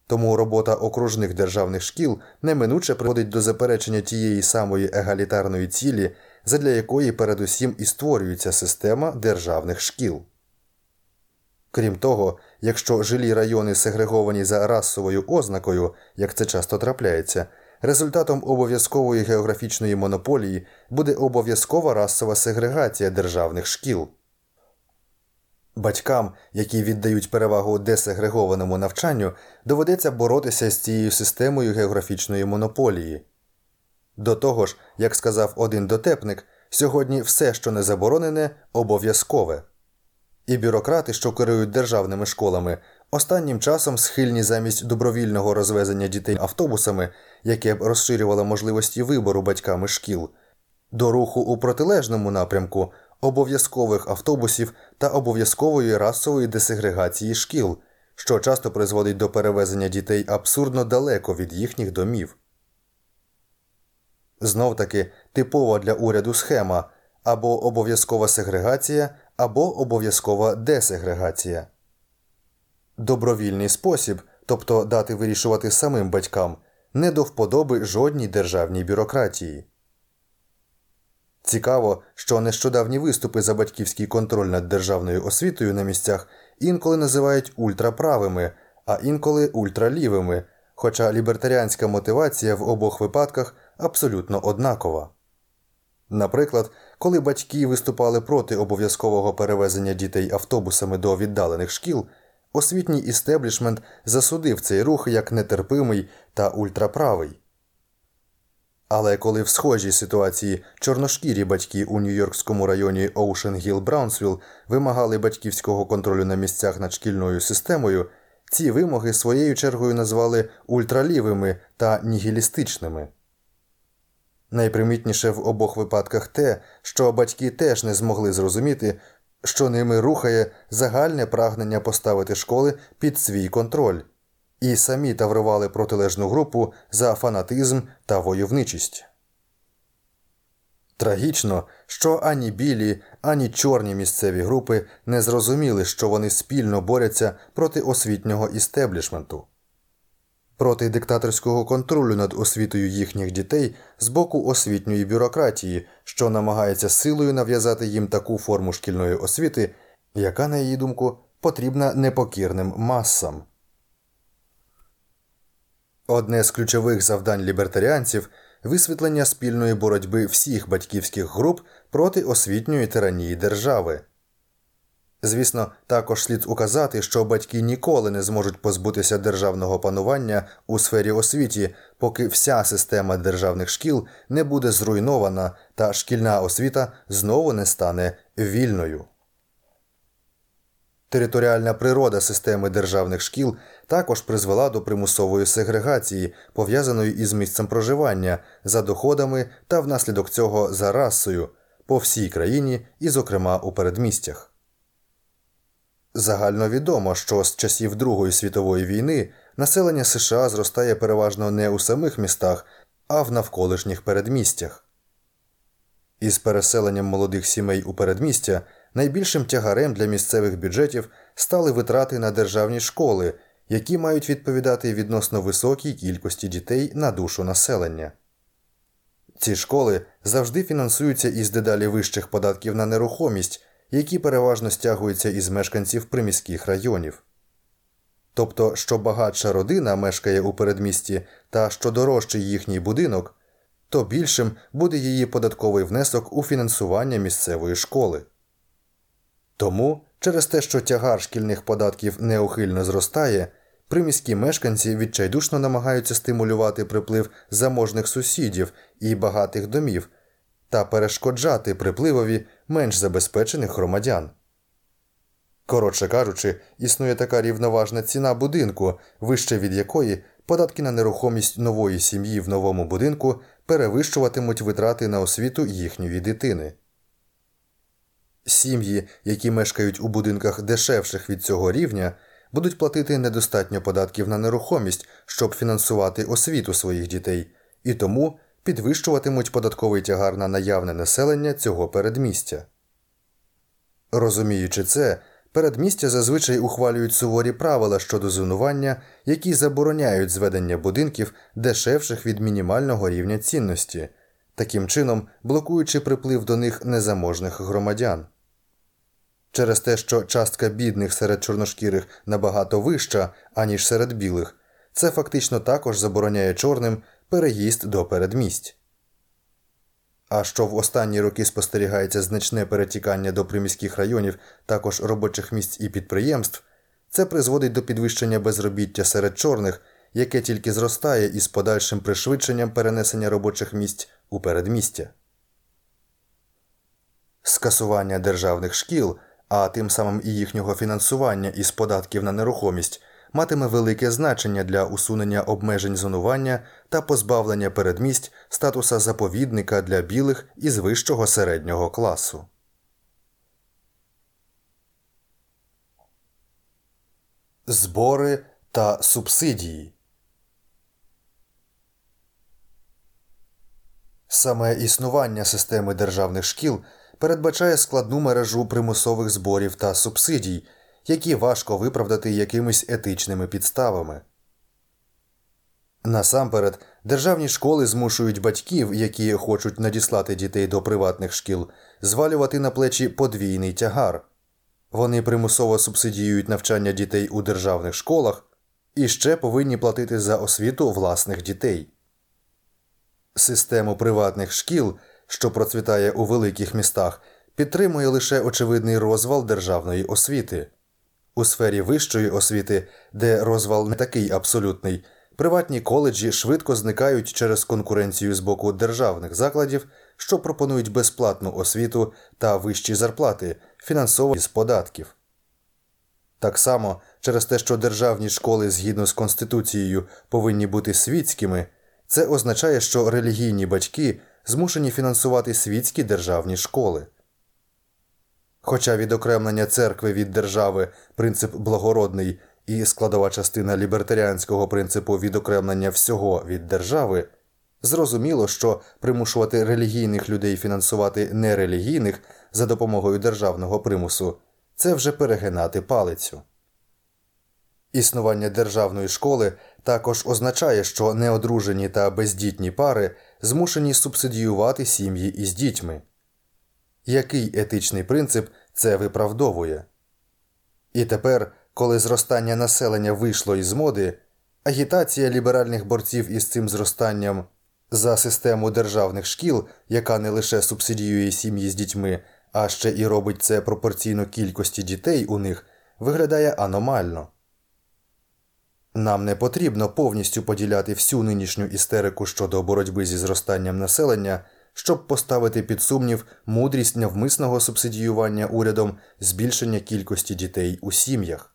Speaker 1: Тому робота окружних державних шкіл неминуче приводить до заперечення тієї самої егалітарної цілі, задля якої передусім і створюється система державних шкіл. Крім того, якщо жилі райони сегреговані за расовою ознакою, як це часто трапляється, результатом обов'язкової географічної монополії буде обов'язкова расова сегрегація державних шкіл. Батькам, які віддають перевагу десегрегованому навчанню, доведеться боротися з цією системою географічної монополії. До того ж, як сказав один дотепник, сьогодні все, що не заборонене, обов'язкове. І бюрократи, що керують державними школами, останнім часом схильні замість добровільного розвезення дітей автобусами, яке б розширювало можливості вибору батьками шкіл, до руху у протилежному напрямку обов'язкових автобусів та обов'язкової расової десегрегації шкіл, що часто призводить до перевезення дітей абсурдно далеко від їхніх домів. Знов таки типова для уряду схема або обов'язкова сегрегація, або обов'язкова десегрегація. Добровільний спосіб, тобто дати вирішувати самим батькам, не до вподоби жодній державній бюрократії. Цікаво, що нещодавні виступи за батьківський контроль над державною освітою на місцях інколи називають ультраправими, а інколи ультралівими, хоча лібертаріанська мотивація в обох випадках абсолютно однакова. Наприклад, коли батьки виступали проти обов'язкового перевезення дітей автобусами до віддалених шкіл, освітній істеблішмент засудив цей рух як нетерпимий та ультраправий. Але коли в схожій ситуації чорношкірі батьки у Нью-Йоркському районі Оушен Гіл Браунсвілл вимагали батьківського контролю на місцях над шкільною системою, ці вимоги своєю чергою назвали ультралівими та нігілістичними. Найпримітніше в обох випадках те, що батьки теж не змогли зрозуміти, що ними рухає загальне прагнення поставити школи під свій контроль, і самі таврували протилежну групу за фанатизм та войовничість. Трагічно, що ані білі, ані чорні місцеві групи не зрозуміли, що вони спільно борються проти освітнього істеблішменту проти диктаторського контролю над освітою їхніх дітей з боку освітньої бюрократії, що намагається силою нав'язати їм таку форму шкільної освіти, яка, на її думку, потрібна непокірним масам. Одне з ключових завдань лібертаріанців висвітлення спільної боротьби всіх батьківських груп проти освітньої тиранії держави. Звісно, також слід указати, що батьки ніколи не зможуть позбутися державного панування у сфері освіті, поки вся система державних шкіл не буде зруйнована та шкільна освіта знову не стане вільною. Територіальна природа системи державних шкіл також призвела до примусової сегрегації, пов'язаної із місцем проживання, за доходами та внаслідок цього за расою по всій країні і, зокрема, у передмістях. Загально відомо, що з часів Другої світової війни населення США зростає переважно не у самих містах, а в навколишніх передмістях. Із переселенням молодих сімей у передмістя найбільшим тягарем для місцевих бюджетів стали витрати на державні школи, які мають відповідати відносно високій кількості дітей на душу населення. Ці школи завжди фінансуються із дедалі вищих податків на нерухомість які переважно стягуються із мешканців приміських районів. Тобто, що багатша родина мешкає у передмісті та що дорожчий їхній будинок, то більшим буде її податковий внесок у фінансування місцевої школи. Тому, через те, що тягар шкільних податків неухильно зростає, приміські мешканці відчайдушно намагаються стимулювати приплив заможних сусідів і багатих домів та перешкоджати припливові менш забезпечених громадян. Коротше кажучи, існує така рівноважна ціна будинку, вище від якої податки на нерухомість нової сім'ї в новому будинку перевищуватимуть витрати на освіту їхньої дитини. Сім'ї, які мешкають у будинках дешевших від цього рівня, будуть платити недостатньо податків на нерухомість, щоб фінансувати освіту своїх дітей, і тому підвищуватимуть податковий тягар на наявне населення цього передмістя. Розуміючи це, передмістя зазвичай ухвалюють суворі правила щодо зонування, які забороняють зведення будинків дешевших від мінімального рівня цінності, таким чином блокуючи приплив до них незаможних громадян. Через те, що частка бідних серед чорношкірих набагато вища, аніж серед білих, це фактично також забороняє чорним переїзд до передмість. А що в останні роки спостерігається значне перетікання до приміських районів, також робочих місць і підприємств, це призводить до підвищення безробіття серед чорних, яке тільки зростає із подальшим пришвидшенням перенесення робочих місць у передмістя. Скасування державних шкіл, а тим самим і їхнього фінансування із податків на нерухомість матиме велике значення для усунення обмежень зонування та позбавлення передмість статуса заповідника для білих із вищого середнього класу. Збори та субсидії Саме існування системи державних шкіл передбачає складну мережу примусових зборів та субсидій, які важко виправдати якимись етичними підставами. Насамперед, державні школи змушують батьків, які хочуть надіслати дітей до приватних шкіл, звалювати на плечі подвійний тягар. Вони примусово субсидіюють навчання дітей у державних школах і ще повинні платити за освіту власних дітей. Систему приватних шкіл, що процвітає у великих містах, підтримує лише очевидний розвал державної освіти. У сфері вищої освіти, де розвал не такий абсолютний, приватні коледжі швидко зникають через конкуренцію з боку державних закладів, що пропонують безплатну освіту та вищі зарплати, фінансовані з податків. Так само через те, що державні школи згідно з Конституцією повинні бути світськими, це означає, що релігійні батьки змушені фінансувати світські державні школи. Хоча відокремлення церкви від держави принцип благородний і складова частина лібертаріанського принципу відокремлення всього від держави, зрозуміло, що примушувати релігійних людей фінансувати нерелігійних за допомогою державного примусу це вже перегинати палицю. Існування державної школи також означає, що неодружені та бездітні пари змушені субсидіювати сім'ї із дітьми. Який етичний принцип це виправдовує? І тепер, коли зростання населення вийшло із моди, агітація ліберальних борців із цим зростанням за систему державних шкіл, яка не лише субсидіює сім'ї з дітьми, а ще і робить це пропорційно кількості дітей у них, виглядає аномально. Нам не потрібно повністю поділяти всю нинішню істерику щодо боротьби зі зростанням населення, щоб поставити під сумнів мудрість навмисного субсидіювання урядом збільшення кількості дітей у сім'ях.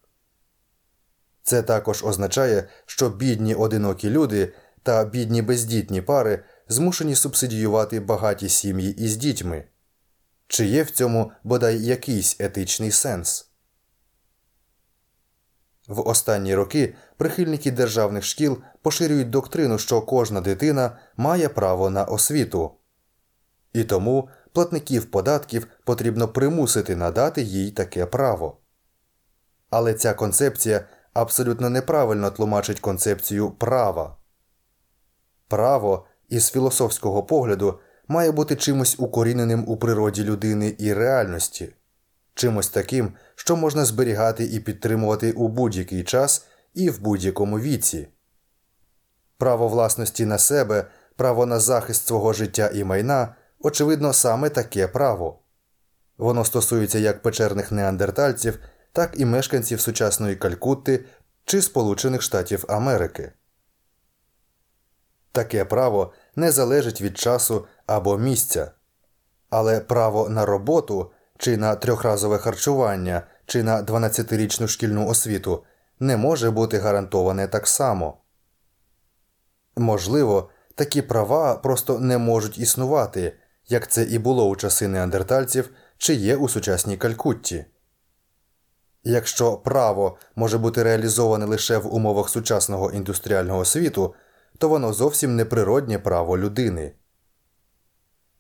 Speaker 1: Це також означає, що бідні одинокі люди та бідні бездітні пари змушені субсидіювати багаті сім'ї із дітьми. Чи є в цьому бодай якийсь етичний сенс? В останні роки прихильники державних шкіл поширюють доктрину, що кожна дитина має право на освіту, і тому платників податків потрібно примусити надати їй таке право. Але ця концепція абсолютно неправильно тлумачить концепцію права. Право із філософського погляду має бути чимось укоріненим у природі людини і реальності, чимось таким, що можна зберігати і підтримувати у будь-який час і в будь-якому віці. Право власності на себе, право на захист свого життя і майна очевидно, саме таке право. Воно стосується як печерних неандертальців, так і мешканців сучасної Калькутти чи Сполучених Штатів Америки. Таке право не залежить від часу або місця, але право на роботу чи на трьохразове харчування чи на 12-річну шкільну освіту не може бути гарантоване так само. Можливо, такі права просто не можуть існувати, як це і було у часи неандертальців чи є у сучасній Калькутті. Якщо право може бути реалізоване лише в умовах сучасного індустріального світу, то воно зовсім не природнє право людини.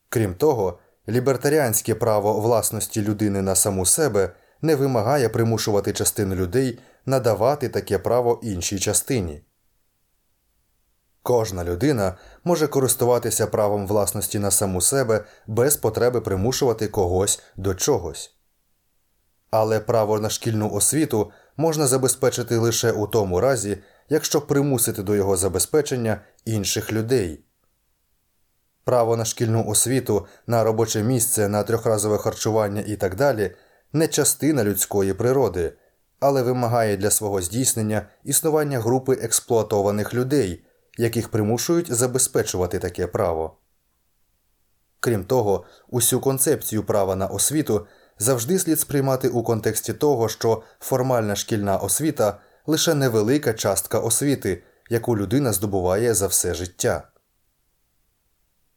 Speaker 1: Крім того, лібертаріанське право власності людини на саму себе не вимагає примушувати частину людей надавати таке право іншій частині. Кожна людина може користуватися правом власності на саму себе без потреби примушувати когось до чогось. Але право на шкільну освіту можна забезпечити лише у тому разі, якщо примусити до його забезпечення інших людей. Право на шкільну освіту, на робоче місце, на трьохразове харчування і так далі не частина людської природи, але вимагає для свого здійснення існування групи експлуатованих людей, яких примушують забезпечувати таке право. Крім того, усю концепцію права на освіту завжди слід сприймати у контексті того, що формальна шкільна освіта лише невелика частка освіти, яку людина здобуває за все життя.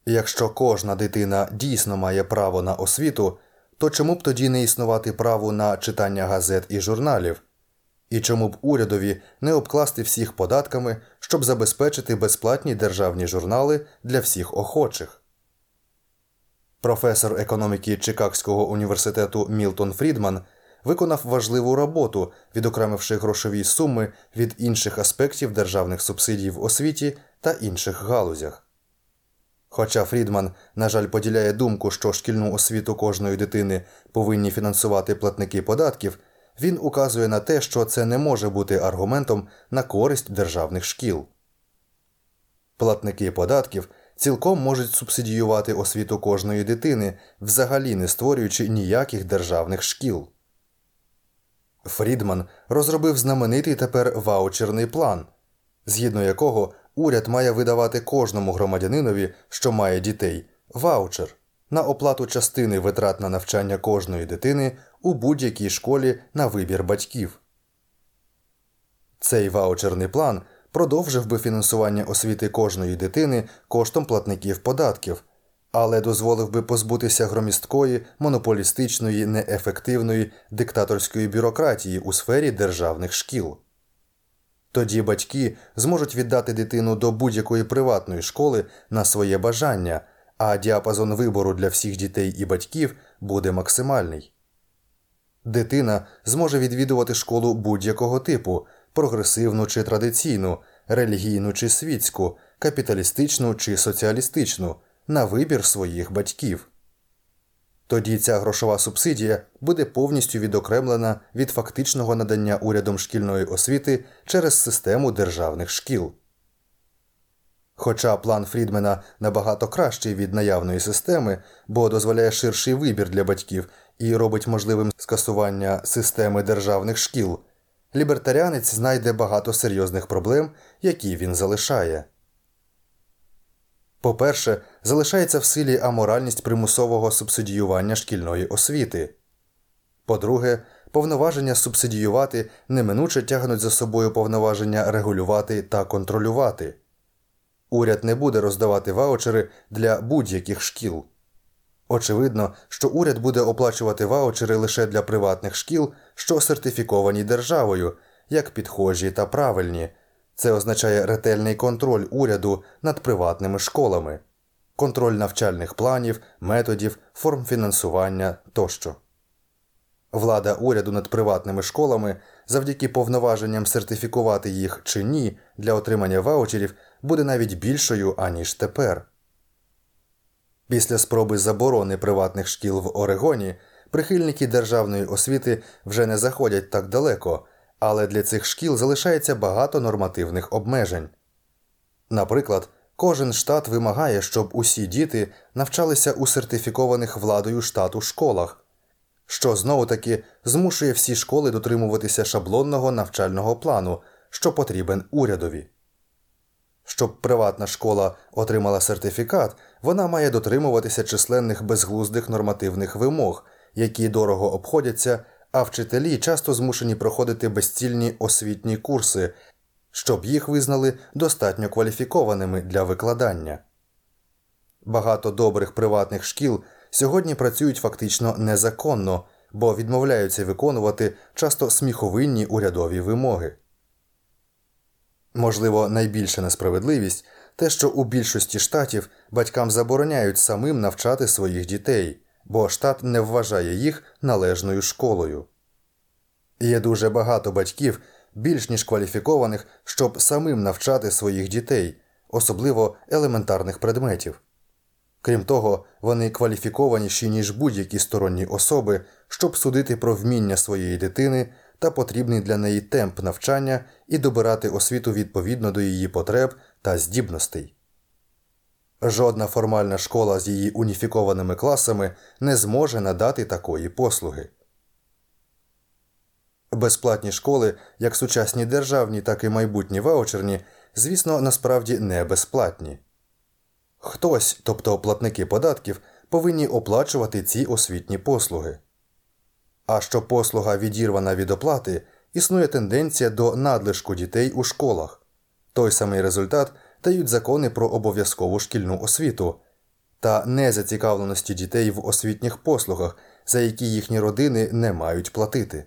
Speaker 1: Якщо кожна дитина дійсно має право на освіту, то чому б тоді не існувати право на читання газет і журналів? І чому б урядові не обкласти всіх податками, щоб забезпечити безплатні державні журнали для всіх охочих? Професор економіки Чикагського університету Мілтон Фрідман виконав важливу роботу, відокремивши грошові суми від інших аспектів державних субсидій в освіті та інших галузях. Хоча Фрідман, на жаль, поділяє думку, що шкільну освіту кожної дитини повинні фінансувати платники податків, він указує на те, що це не може бути аргументом на користь державних шкіл. Платники податків цілком можуть субсидіювати освіту кожної дитини, взагалі не створюючи ніяких державних шкіл. Фрідман розробив знаменитий тепер ваучерний план, згідно якого уряд має видавати кожному громадянинові, що має дітей, ваучер на оплату частини витрат на навчання кожної дитини у будь-якій школі на вибір батьків. Цей ваучерний план продовжив би фінансування освіти кожної дитини коштом платників податків, але дозволив би позбутися громісткої, монополістичної, неефективної диктаторської бюрократії у сфері державних шкіл. Тоді батьки зможуть віддати дитину до будь-якої приватної школи на своє бажання, а діапазон вибору для всіх дітей і батьків буде максимальний. Дитина зможе відвідувати школу будь-якого типу прогресивну чи традиційну, релігійну чи світську, капіталістичну чи соціалістичну на вибір своїх батьків. Тоді ця грошова субсидія буде повністю відокремлена від фактичного надання урядом шкільної освіти через систему державних шкіл. Хоча план Фрідмена набагато кращий від наявної системи, бо дозволяє ширший вибір для батьків і робить можливим скасування системи державних шкіл, лібертаріанець знайде багато серйозних проблем, які він залишає. По-перше, залишається в силі аморальність примусового субсидіювання шкільної освіти. По-друге, повноваження субсидіювати неминуче тягнуть за собою повноваження регулювати та контролювати. Уряд не буде роздавати ваучери для будь-яких шкіл. Очевидно, що уряд буде оплачувати ваучери лише для приватних шкіл, що сертифіковані державою, як підхожі та правильні. Це означає ретельний контроль уряду над приватними школами, контроль навчальних планів, методів, форм фінансування тощо. Влада уряду над приватними школами завдяки повноваженням сертифікувати їх чи ні для отримання ваучерів буде навіть більшою, аніж тепер. Після спроби заборони приватних шкіл в Орегоні прихильники державної освіти вже не заходять так далеко, але для цих шкіл залишається багато нормативних обмежень. Наприклад, кожен штат вимагає, щоб усі діти навчалися у сертифікованих владою штату школах, що знову таки змушує всі школи дотримуватися шаблонного навчального плану, що потрібен урядові. Щоб приватна школа отримала сертифікат, вона має дотримуватися численних безглуздих нормативних вимог, які дорого обходяться, а вчителі часто змушені проходити безцільні освітні курси, щоб їх визнали достатньо кваліфікованими для викладання. Багато добрих приватних шкіл сьогодні працюють фактично незаконно, бо відмовляються виконувати часто сміховинні урядові вимоги. Можливо, найбільша несправедливість те, що у більшості штатів батькам забороняють самим навчати своїх дітей, бо штат не вважає їх належною школою. Є дуже багато батьків, більш ніж кваліфікованих, щоб самим навчати своїх дітей, особливо елементарних предметів. Крім того, вони кваліфікованіші, ніж будь-які сторонні особи, щоб судити про вміння своєї дитини та потрібний для неї темп навчання і добирати освіту відповідно до її потреб та здібностей. Жодна формальна школа з її уніфікованими класами не зможе надати такої послуги. Безплатні школи, як сучасні державні, так і майбутні ваучерні, звісно, насправді не безплатні. Хтось, тобто платники податків, повинні оплачувати ці освітні послуги. А що послуга відірвана від оплати, існує тенденція до надлишку дітей у школах. Той самий результат дають закони про обов'язкову шкільну освіту та незацікавленості дітей в освітніх послугах, за які їхні родини не мають платити.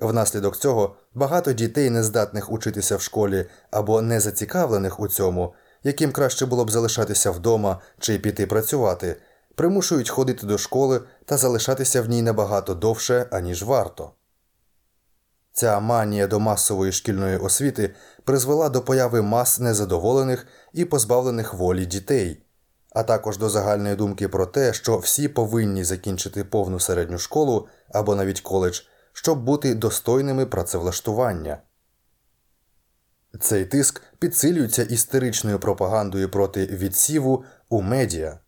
Speaker 1: Внаслідок цього багато дітей, нездатних учитися в школі або незацікавлених у цьому, яким краще було б залишатися вдома чи піти працювати, примушують ходити до школи та залишатися в ній набагато довше, аніж варто. Ця манія до масової шкільної освіти призвела до появи мас незадоволених і позбавлених волі дітей, а також до загальної думки про те, що всі повинні закінчити повну середню школу або навіть коледж, щоб бути достойними працевлаштування. Цей тиск підсилюється істеричною пропагандою проти відсіву у медіа.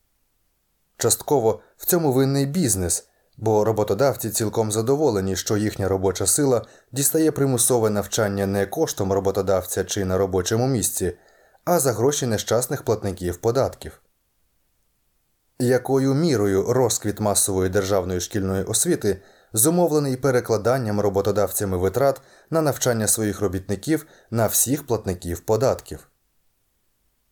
Speaker 1: Частково в цьому винний бізнес, бо роботодавці цілком задоволені, що їхня робоча сила дістає примусове навчання не коштом роботодавця чи на робочому місці, а за гроші нещасних платників податків. Якою мірою розквіт масової державної шкільної освіти зумовлений перекладанням роботодавцями витрат на навчання своїх робітників на всіх платників податків?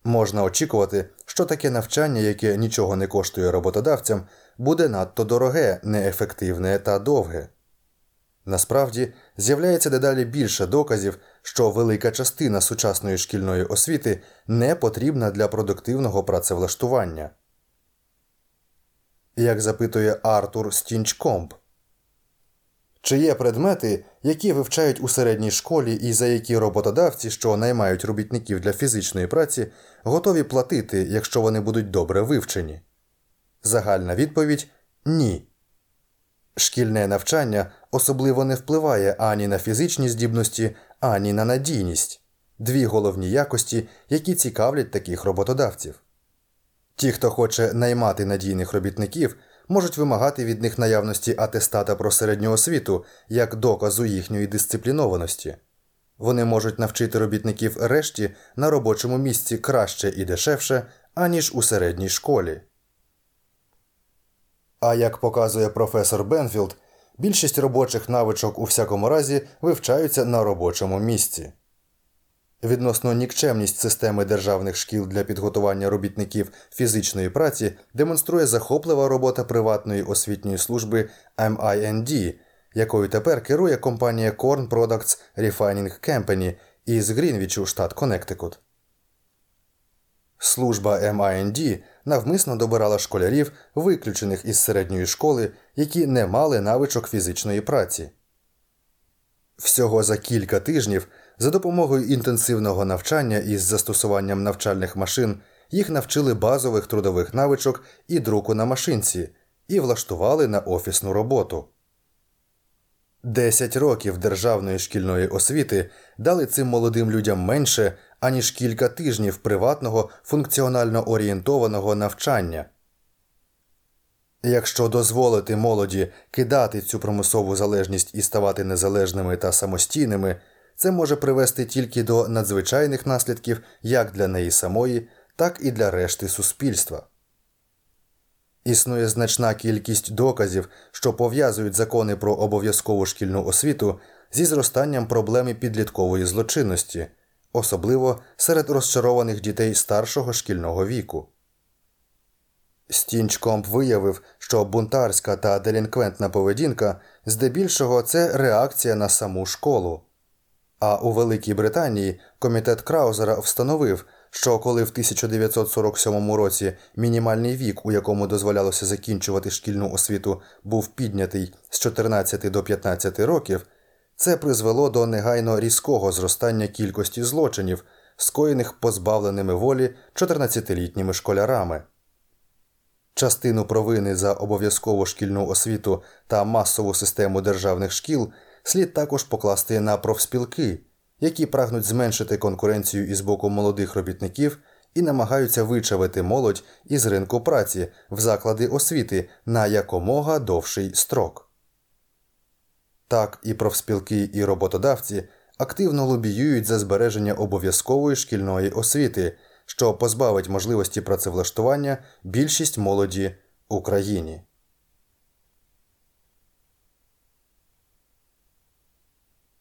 Speaker 1: Можна очікувати, що таке навчання, яке нічого не коштує роботодавцям, буде надто дороге, неефективне та довге. Насправді з'являється дедалі більше доказів, що велика частина сучасної шкільної освіти не потрібна для продуктивного працевлаштування. Як запитує Артур Стінчкомп, чи є предмети, які вивчають у середній школі і за які роботодавці, що наймають робітників для фізичної праці, готові платити, якщо вони будуть добре вивчені? Загальна відповідь ні. Шкільне навчання особливо не впливає ані на фізичні здібності, ані на надійність дві головні якості, які цікавлять таких роботодавців. Ті, хто хоче наймати надійних робітників, можуть вимагати від них наявності атестата про середню освіту як доказу їхньої дисциплінованості. Вони можуть навчити робітників решті на робочому місці краще і дешевше, аніж у середній школі. А як показує професор Бенфілд, більшість робочих навичок у всякому разі вивчаються на робочому місці. Відносно нікчемність системи державних шкіл для підготування робітників фізичної праці демонструє захоплива робота приватної освітньої служби MIND, якою тепер керує компанія Corn Products Refining Company із Грінвічу, штат Коннектикут. Служба MIND навмисно добирала школярів, виключених із середньої школи, які не мали навичок фізичної праці. Всього за кілька тижнів за допомогою інтенсивного навчання із застосуванням навчальних машин їх навчили базових трудових навичок і друку на машинці і влаштували на офісну роботу. Десять років державної шкільної освіти дали цим молодим людям менше, аніж кілька тижнів приватного функціонально орієнтованого навчання. Якщо дозволити молоді кидати цю примусову залежність і ставати незалежними та самостійними, це може привести тільки до надзвичайних наслідків як для неї самої, так і для решти суспільства. Існує значна кількість доказів, що пов'язують закони про обов'язкову шкільну освіту зі зростанням проблеми підліткової злочинності, особливо серед розчарованих дітей старшого шкільного віку. Стінчкомп виявив, що бунтарська та делінквентна поведінка здебільшого це реакція на саму школу. А у Великій Британії комітет Краузера встановив, що коли в 1947 році мінімальний вік, у якому дозволялося закінчувати шкільну освіту, був піднятий з 14 до 15 років, це призвело до негайно різкого зростання кількості злочинів, скоєних позбавленими волі 14-літніми школярами. Частину провини за обов'язкову шкільну освіту та масову систему державних шкіл слід також покласти на профспілки, які прагнуть зменшити конкуренцію із боку молодих робітників і намагаються вичавити молодь із ринку праці в заклади освіти на якомога довший строк. Так і профспілки і роботодавці активно лобіюють за збереження обов'язкової шкільної освіти, що позбавить можливості працевлаштування більшість молоді Україні.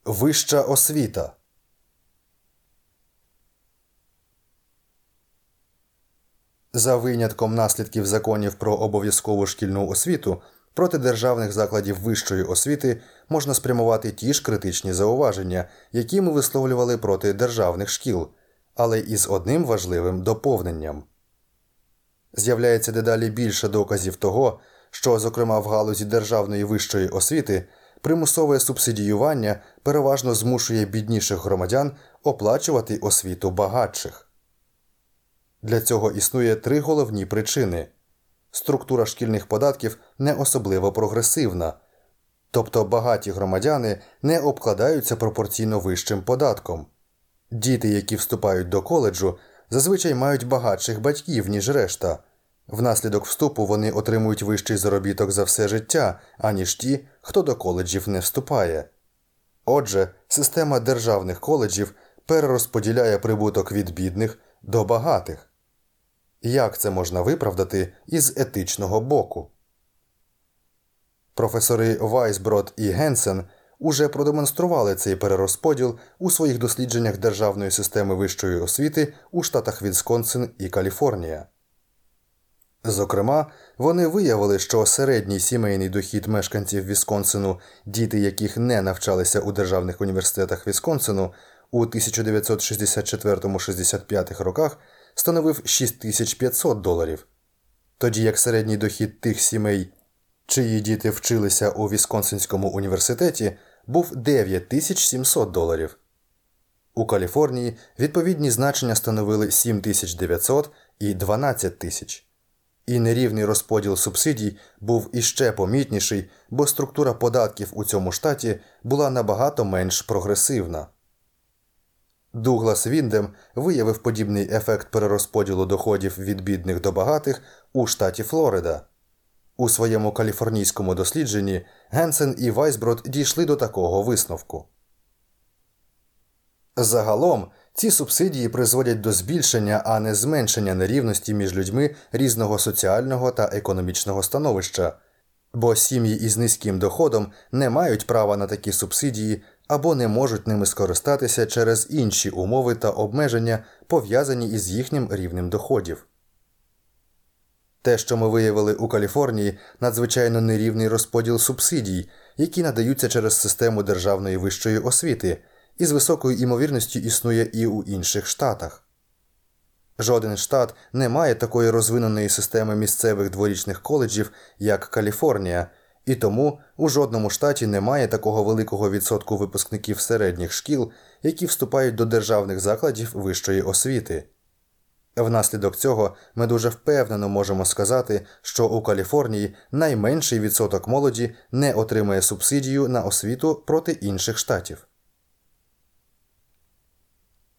Speaker 1: Вища освіта. За винятком наслідків законів про обов'язкову шкільну освіту проти державних закладів вищої освіти можна спрямувати ті ж критичні зауваження, які ми висловлювали проти державних шкіл, але із одним важливим доповненням. З'являється дедалі більше доказів того, що, зокрема в галузі державної вищої освіти, примусове субсидіювання переважно змушує бідніших громадян оплачувати освіту багатших. Для цього існує три головні причини структура шкільних податків не особливо прогресивна, тобто багаті громадяни не обкладаються пропорційно вищим податком. Діти, які вступають до коледжу, зазвичай мають багатших батьків, ніж решта. Внаслідок вступу вони отримують вищий заробіток за все життя, аніж ті, хто до коледжів не вступає. Отже, система державних коледжів перерозподіляє прибуток від бідних до багатих. Як це можна виправдати із етичного боку? Професори Вайсброд і Генсен уже продемонстрували цей перерозподіл у своїх дослідженнях державної системи вищої освіти у штатах Вісконсин і Каліфорнія. Зокрема, вони виявили, що середній сімейний дохід мешканців Вісконсину, діти яких не навчалися у державних університетах Вісконсину, у 1964-65 роках становив 6500 доларів, тоді як середній дохід тих сімей, чиї діти вчилися у Вісконсинському університеті, був 9700 доларів. У Каліфорнії відповідні значення становили 7900 і 12 тисяч. І нерівний розподіл субсидій був іще помітніший, бо структура податків у цьому штаті була набагато менш прогресивна. Дуглас Віндем виявив подібний ефект перерозподілу доходів від бідних до багатих у штаті Флорида. У своєму каліфорнійському дослідженні Генсен і Вайсброд дійшли до такого висновку. Загалом ці субсидії призводять до збільшення, а не зменшення нерівності між людьми різного соціального та економічного становища, бо сім'ї із низьким доходом не мають права на такі субсидії або не можуть ними скористатися через інші умови та обмеження, пов'язані із їхнім рівнем доходів. Те, що ми виявили у Каліфорнії, надзвичайно нерівний розподіл субсидій, які надаються через систему державної вищої освіти і з високою імовірністю існує і у інших штатах. Жоден штат не має такої розвиненої системи місцевих дворічних коледжів, як Каліфорнія, і тому у жодному штаті немає такого великого відсотку випускників середніх шкіл, які вступають до державних закладів вищої освіти. Внаслідок цього ми дуже впевнено можемо сказати, що у Каліфорнії найменший відсоток молоді не отримує субсидію на освіту проти інших штатів.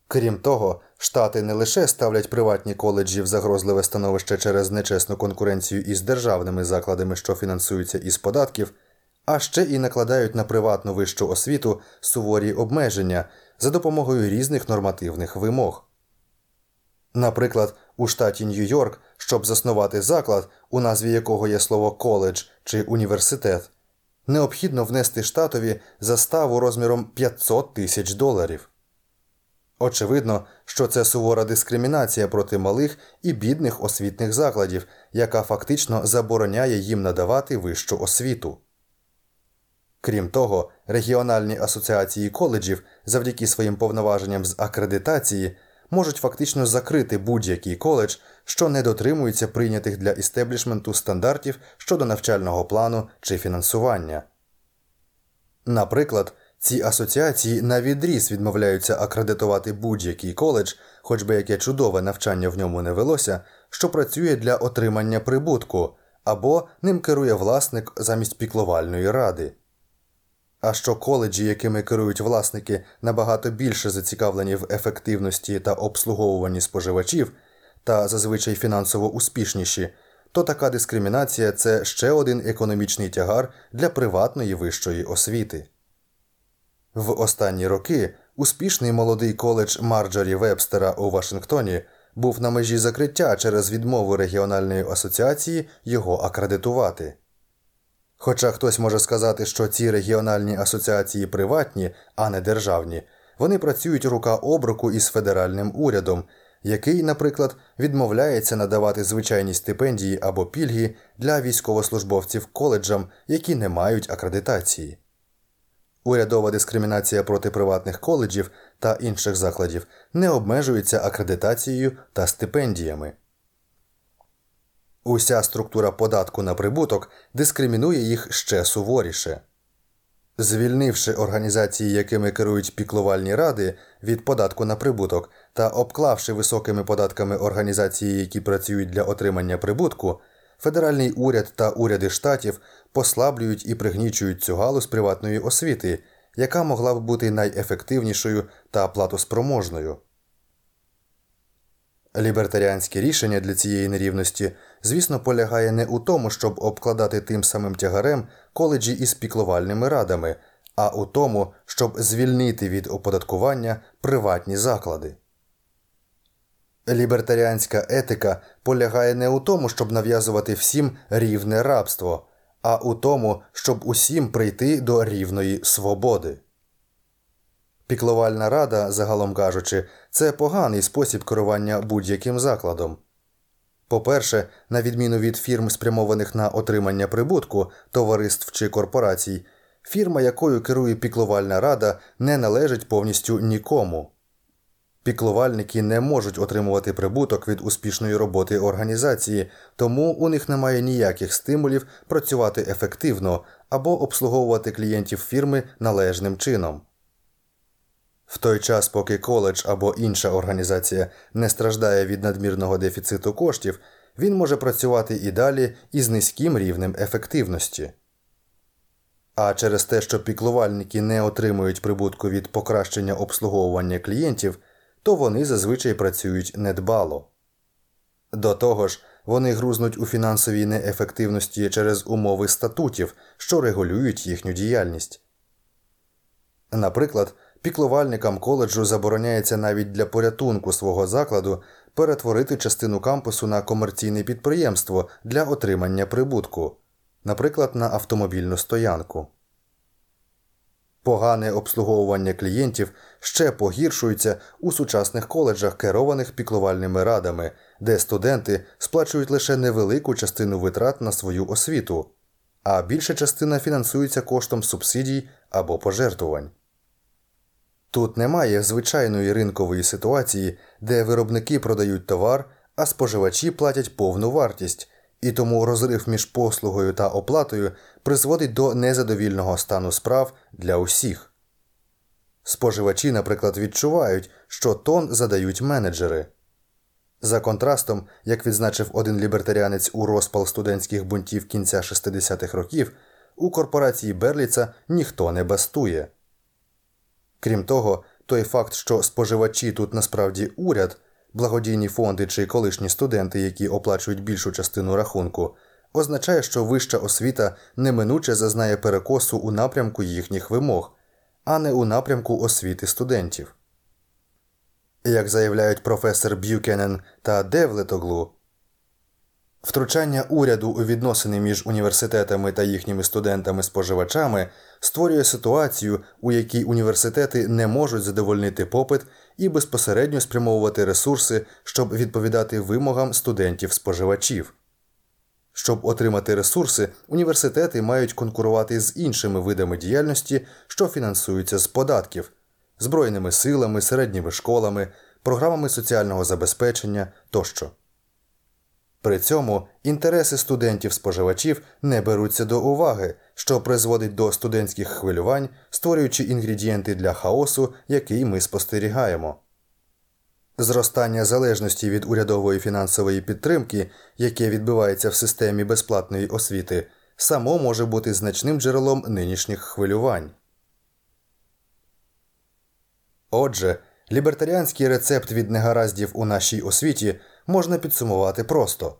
Speaker 1: Крім того, штати не лише ставлять приватні коледжі в загрозливе становище через нечесну конкуренцію із державними закладами, що фінансуються із податків, а ще і накладають на приватну вищу освіту суворі обмеження за допомогою різних нормативних вимог. Наприклад, у штаті Нью-Йорк, щоб заснувати заклад, у назві якого є слово коледж чи університет, необхідно внести штатові заставу розміром 500 тисяч доларів. Очевидно, що це сувора дискримінація проти малих і бідних освітних закладів, яка фактично забороняє їм надавати вищу освіту. Крім того, регіональні асоціації коледжів завдяки своїм повноваженням з акредитації можуть фактично закрити будь-який коледж, що не дотримується прийнятих для істеблішменту стандартів щодо навчального плану чи фінансування. Наприклад, ці асоціації на відріз відмовляються акредитувати будь-який коледж, хоч би яке чудове навчання в ньому не велося, що працює для отримання прибутку, або ним керує власник замість піклувальної ради. А що коледжі, якими керують власники, набагато більше зацікавлені в ефективності та обслуговуванні споживачів, та зазвичай фінансово успішніші, то така дискримінація це ще один економічний тягар для приватної вищої освіти. В останні роки успішний молодий коледж Марджорі Вебстера у Вашингтоні був на межі закриття через відмову регіональної асоціації його акредитувати. Хоча хтось може сказати, що ці регіональні асоціації приватні, а не державні, вони працюють рука об руку із федеральним урядом, який, наприклад, відмовляється надавати звичайні стипендії або пільги для військовослужбовців коледжам, які не мають акредитації. Урядова дискримінація проти приватних коледжів та інших закладів не обмежується акредитацією та стипендіями. Уся структура податку на прибуток дискримінує їх ще суворіше. Звільнивши організації, якими керують піклувальні ради від податку на прибуток, та обклавши високими податками організації, які працюють для отримання прибутку, федеральний уряд та уряди штатів послаблюють і пригнічують цю галузь приватної освіти, яка могла б бути найефективнішою та платоспроможною. Лібертаріанське рішення для цієї нерівності, звісно, полягає не у тому, щоб обкладати тим самим тягарем коледжі із піклувальними радами, а у тому, щоб звільнити від оподаткування приватні заклади. Лібертаріанська етика полягає не у тому, щоб нав'язувати всім рівне рабство, а у тому, щоб усім прийти до рівної свободи. Піклувальна рада, загалом кажучи, це поганий спосіб керування будь-яким закладом. По-перше, на відміну від фірм, спрямованих на отримання прибутку, товариств чи корпорацій, фірма, якою керує піклувальна рада, не належить повністю нікому. Піклувальники не можуть отримувати прибуток від успішної роботи організації, тому у них немає ніяких стимулів працювати ефективно або обслуговувати клієнтів фірми належним чином. В той час, поки коледж або інша організація не страждає від надмірного дефіциту коштів, він може працювати і далі із низьким рівнем ефективності. А через те, що піклувальники не отримують прибутку від покращення обслуговування клієнтів, то вони зазвичай працюють недбало. До того ж, вони грузнуть у фінансовій неефективності через умови статутів, що регулюють їхню діяльність. Наприклад, Піклувальникам коледжу забороняється навіть для порятунку свого закладу перетворити частину кампусу на комерційне підприємство для отримання прибутку, наприклад, на автомобільну стоянку. Погане обслуговування клієнтів ще погіршується у сучасних коледжах, керованих піклувальними радами, де студенти сплачують лише невелику частину витрат на свою освіту, а більша частина фінансується коштом субсидій або пожертвувань. Тут немає звичайної ринкової ситуації, де виробники продають товар, а споживачі платять повну вартість, і тому розрив між послугою та оплатою призводить до незадовільного стану справ для усіх. Споживачі, наприклад, відчувають, що тон задають менеджери. За контрастом, як відзначив один лібертаріанець у розпал студентських бунтів кінця 60-х років, у корпорації Берліца ніхто не бастує. Крім того, той факт, що споживачі тут насправді уряд, благодійні фонди чи колишні студенти, які оплачують більшу частину рахунку, означає, що вища освіта неминуче зазнає перекосу у напрямку їхніх вимог, а не у напрямку освіти студентів. Як заявляють професор Б'юкенен та Девлетоглу, Втручання уряду у відносини між університетами та їхніми студентами-споживачами створює ситуацію, у якій університети не можуть задовольнити попит і безпосередньо спрямовувати ресурси, щоб відповідати вимогам студентів-споживачів. Щоб отримати ресурси, університети мають конкурувати з іншими видами діяльності, що фінансуються з податків, збройними силами, середніми школами, програмами соціального забезпечення тощо. При цьому інтереси студентів-споживачів не беруться до уваги, що призводить до студентських хвилювань, створюючи інгредієнти для хаосу, який ми спостерігаємо. Зростання залежності від урядової фінансової підтримки, яке відбувається в системі безплатної освіти, само може бути значним джерелом нинішніх хвилювань. Отже, лібертаріанський рецепт від негараздів у нашій освіті можна підсумувати просто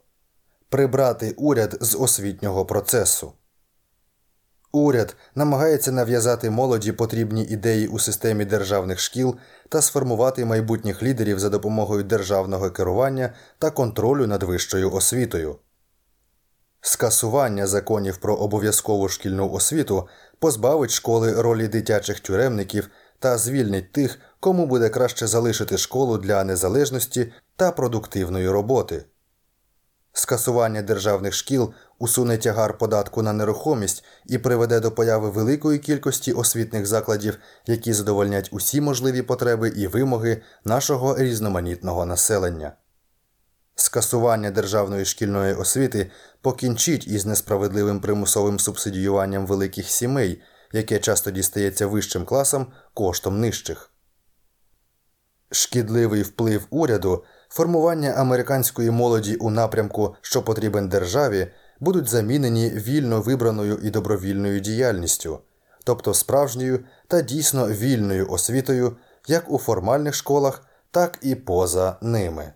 Speaker 1: прибрати уряд з освітнього процесу. Уряд намагається нав'язати молоді потрібні ідеї у системі державних шкіл та сформувати майбутніх лідерів за допомогою державного керування та контролю над вищою освітою. Скасування законів про обов'язкову шкільну освіту позбавить школи ролі дитячих тюремників та звільнить тих, кому буде краще залишити школу для незалежності та продуктивної роботи. Скасування державних шкіл усуне тягар податку на нерухомість і приведе до появи великої кількості освітних закладів, які задовольнять усі можливі потреби і вимоги нашого різноманітного населення. Скасування державної шкільної освіти покінчить із несправедливим примусовим субсидіюванням великих сімей, яке часто дістається вищим класам коштом нижчих. Шкідливий вплив уряду, формування американської молоді у напрямку, що потрібен державі, будуть замінені вільно вибраною і добровільною діяльністю, тобто справжньою та дійсно вільною освітою як у формальних школах, так і поза ними.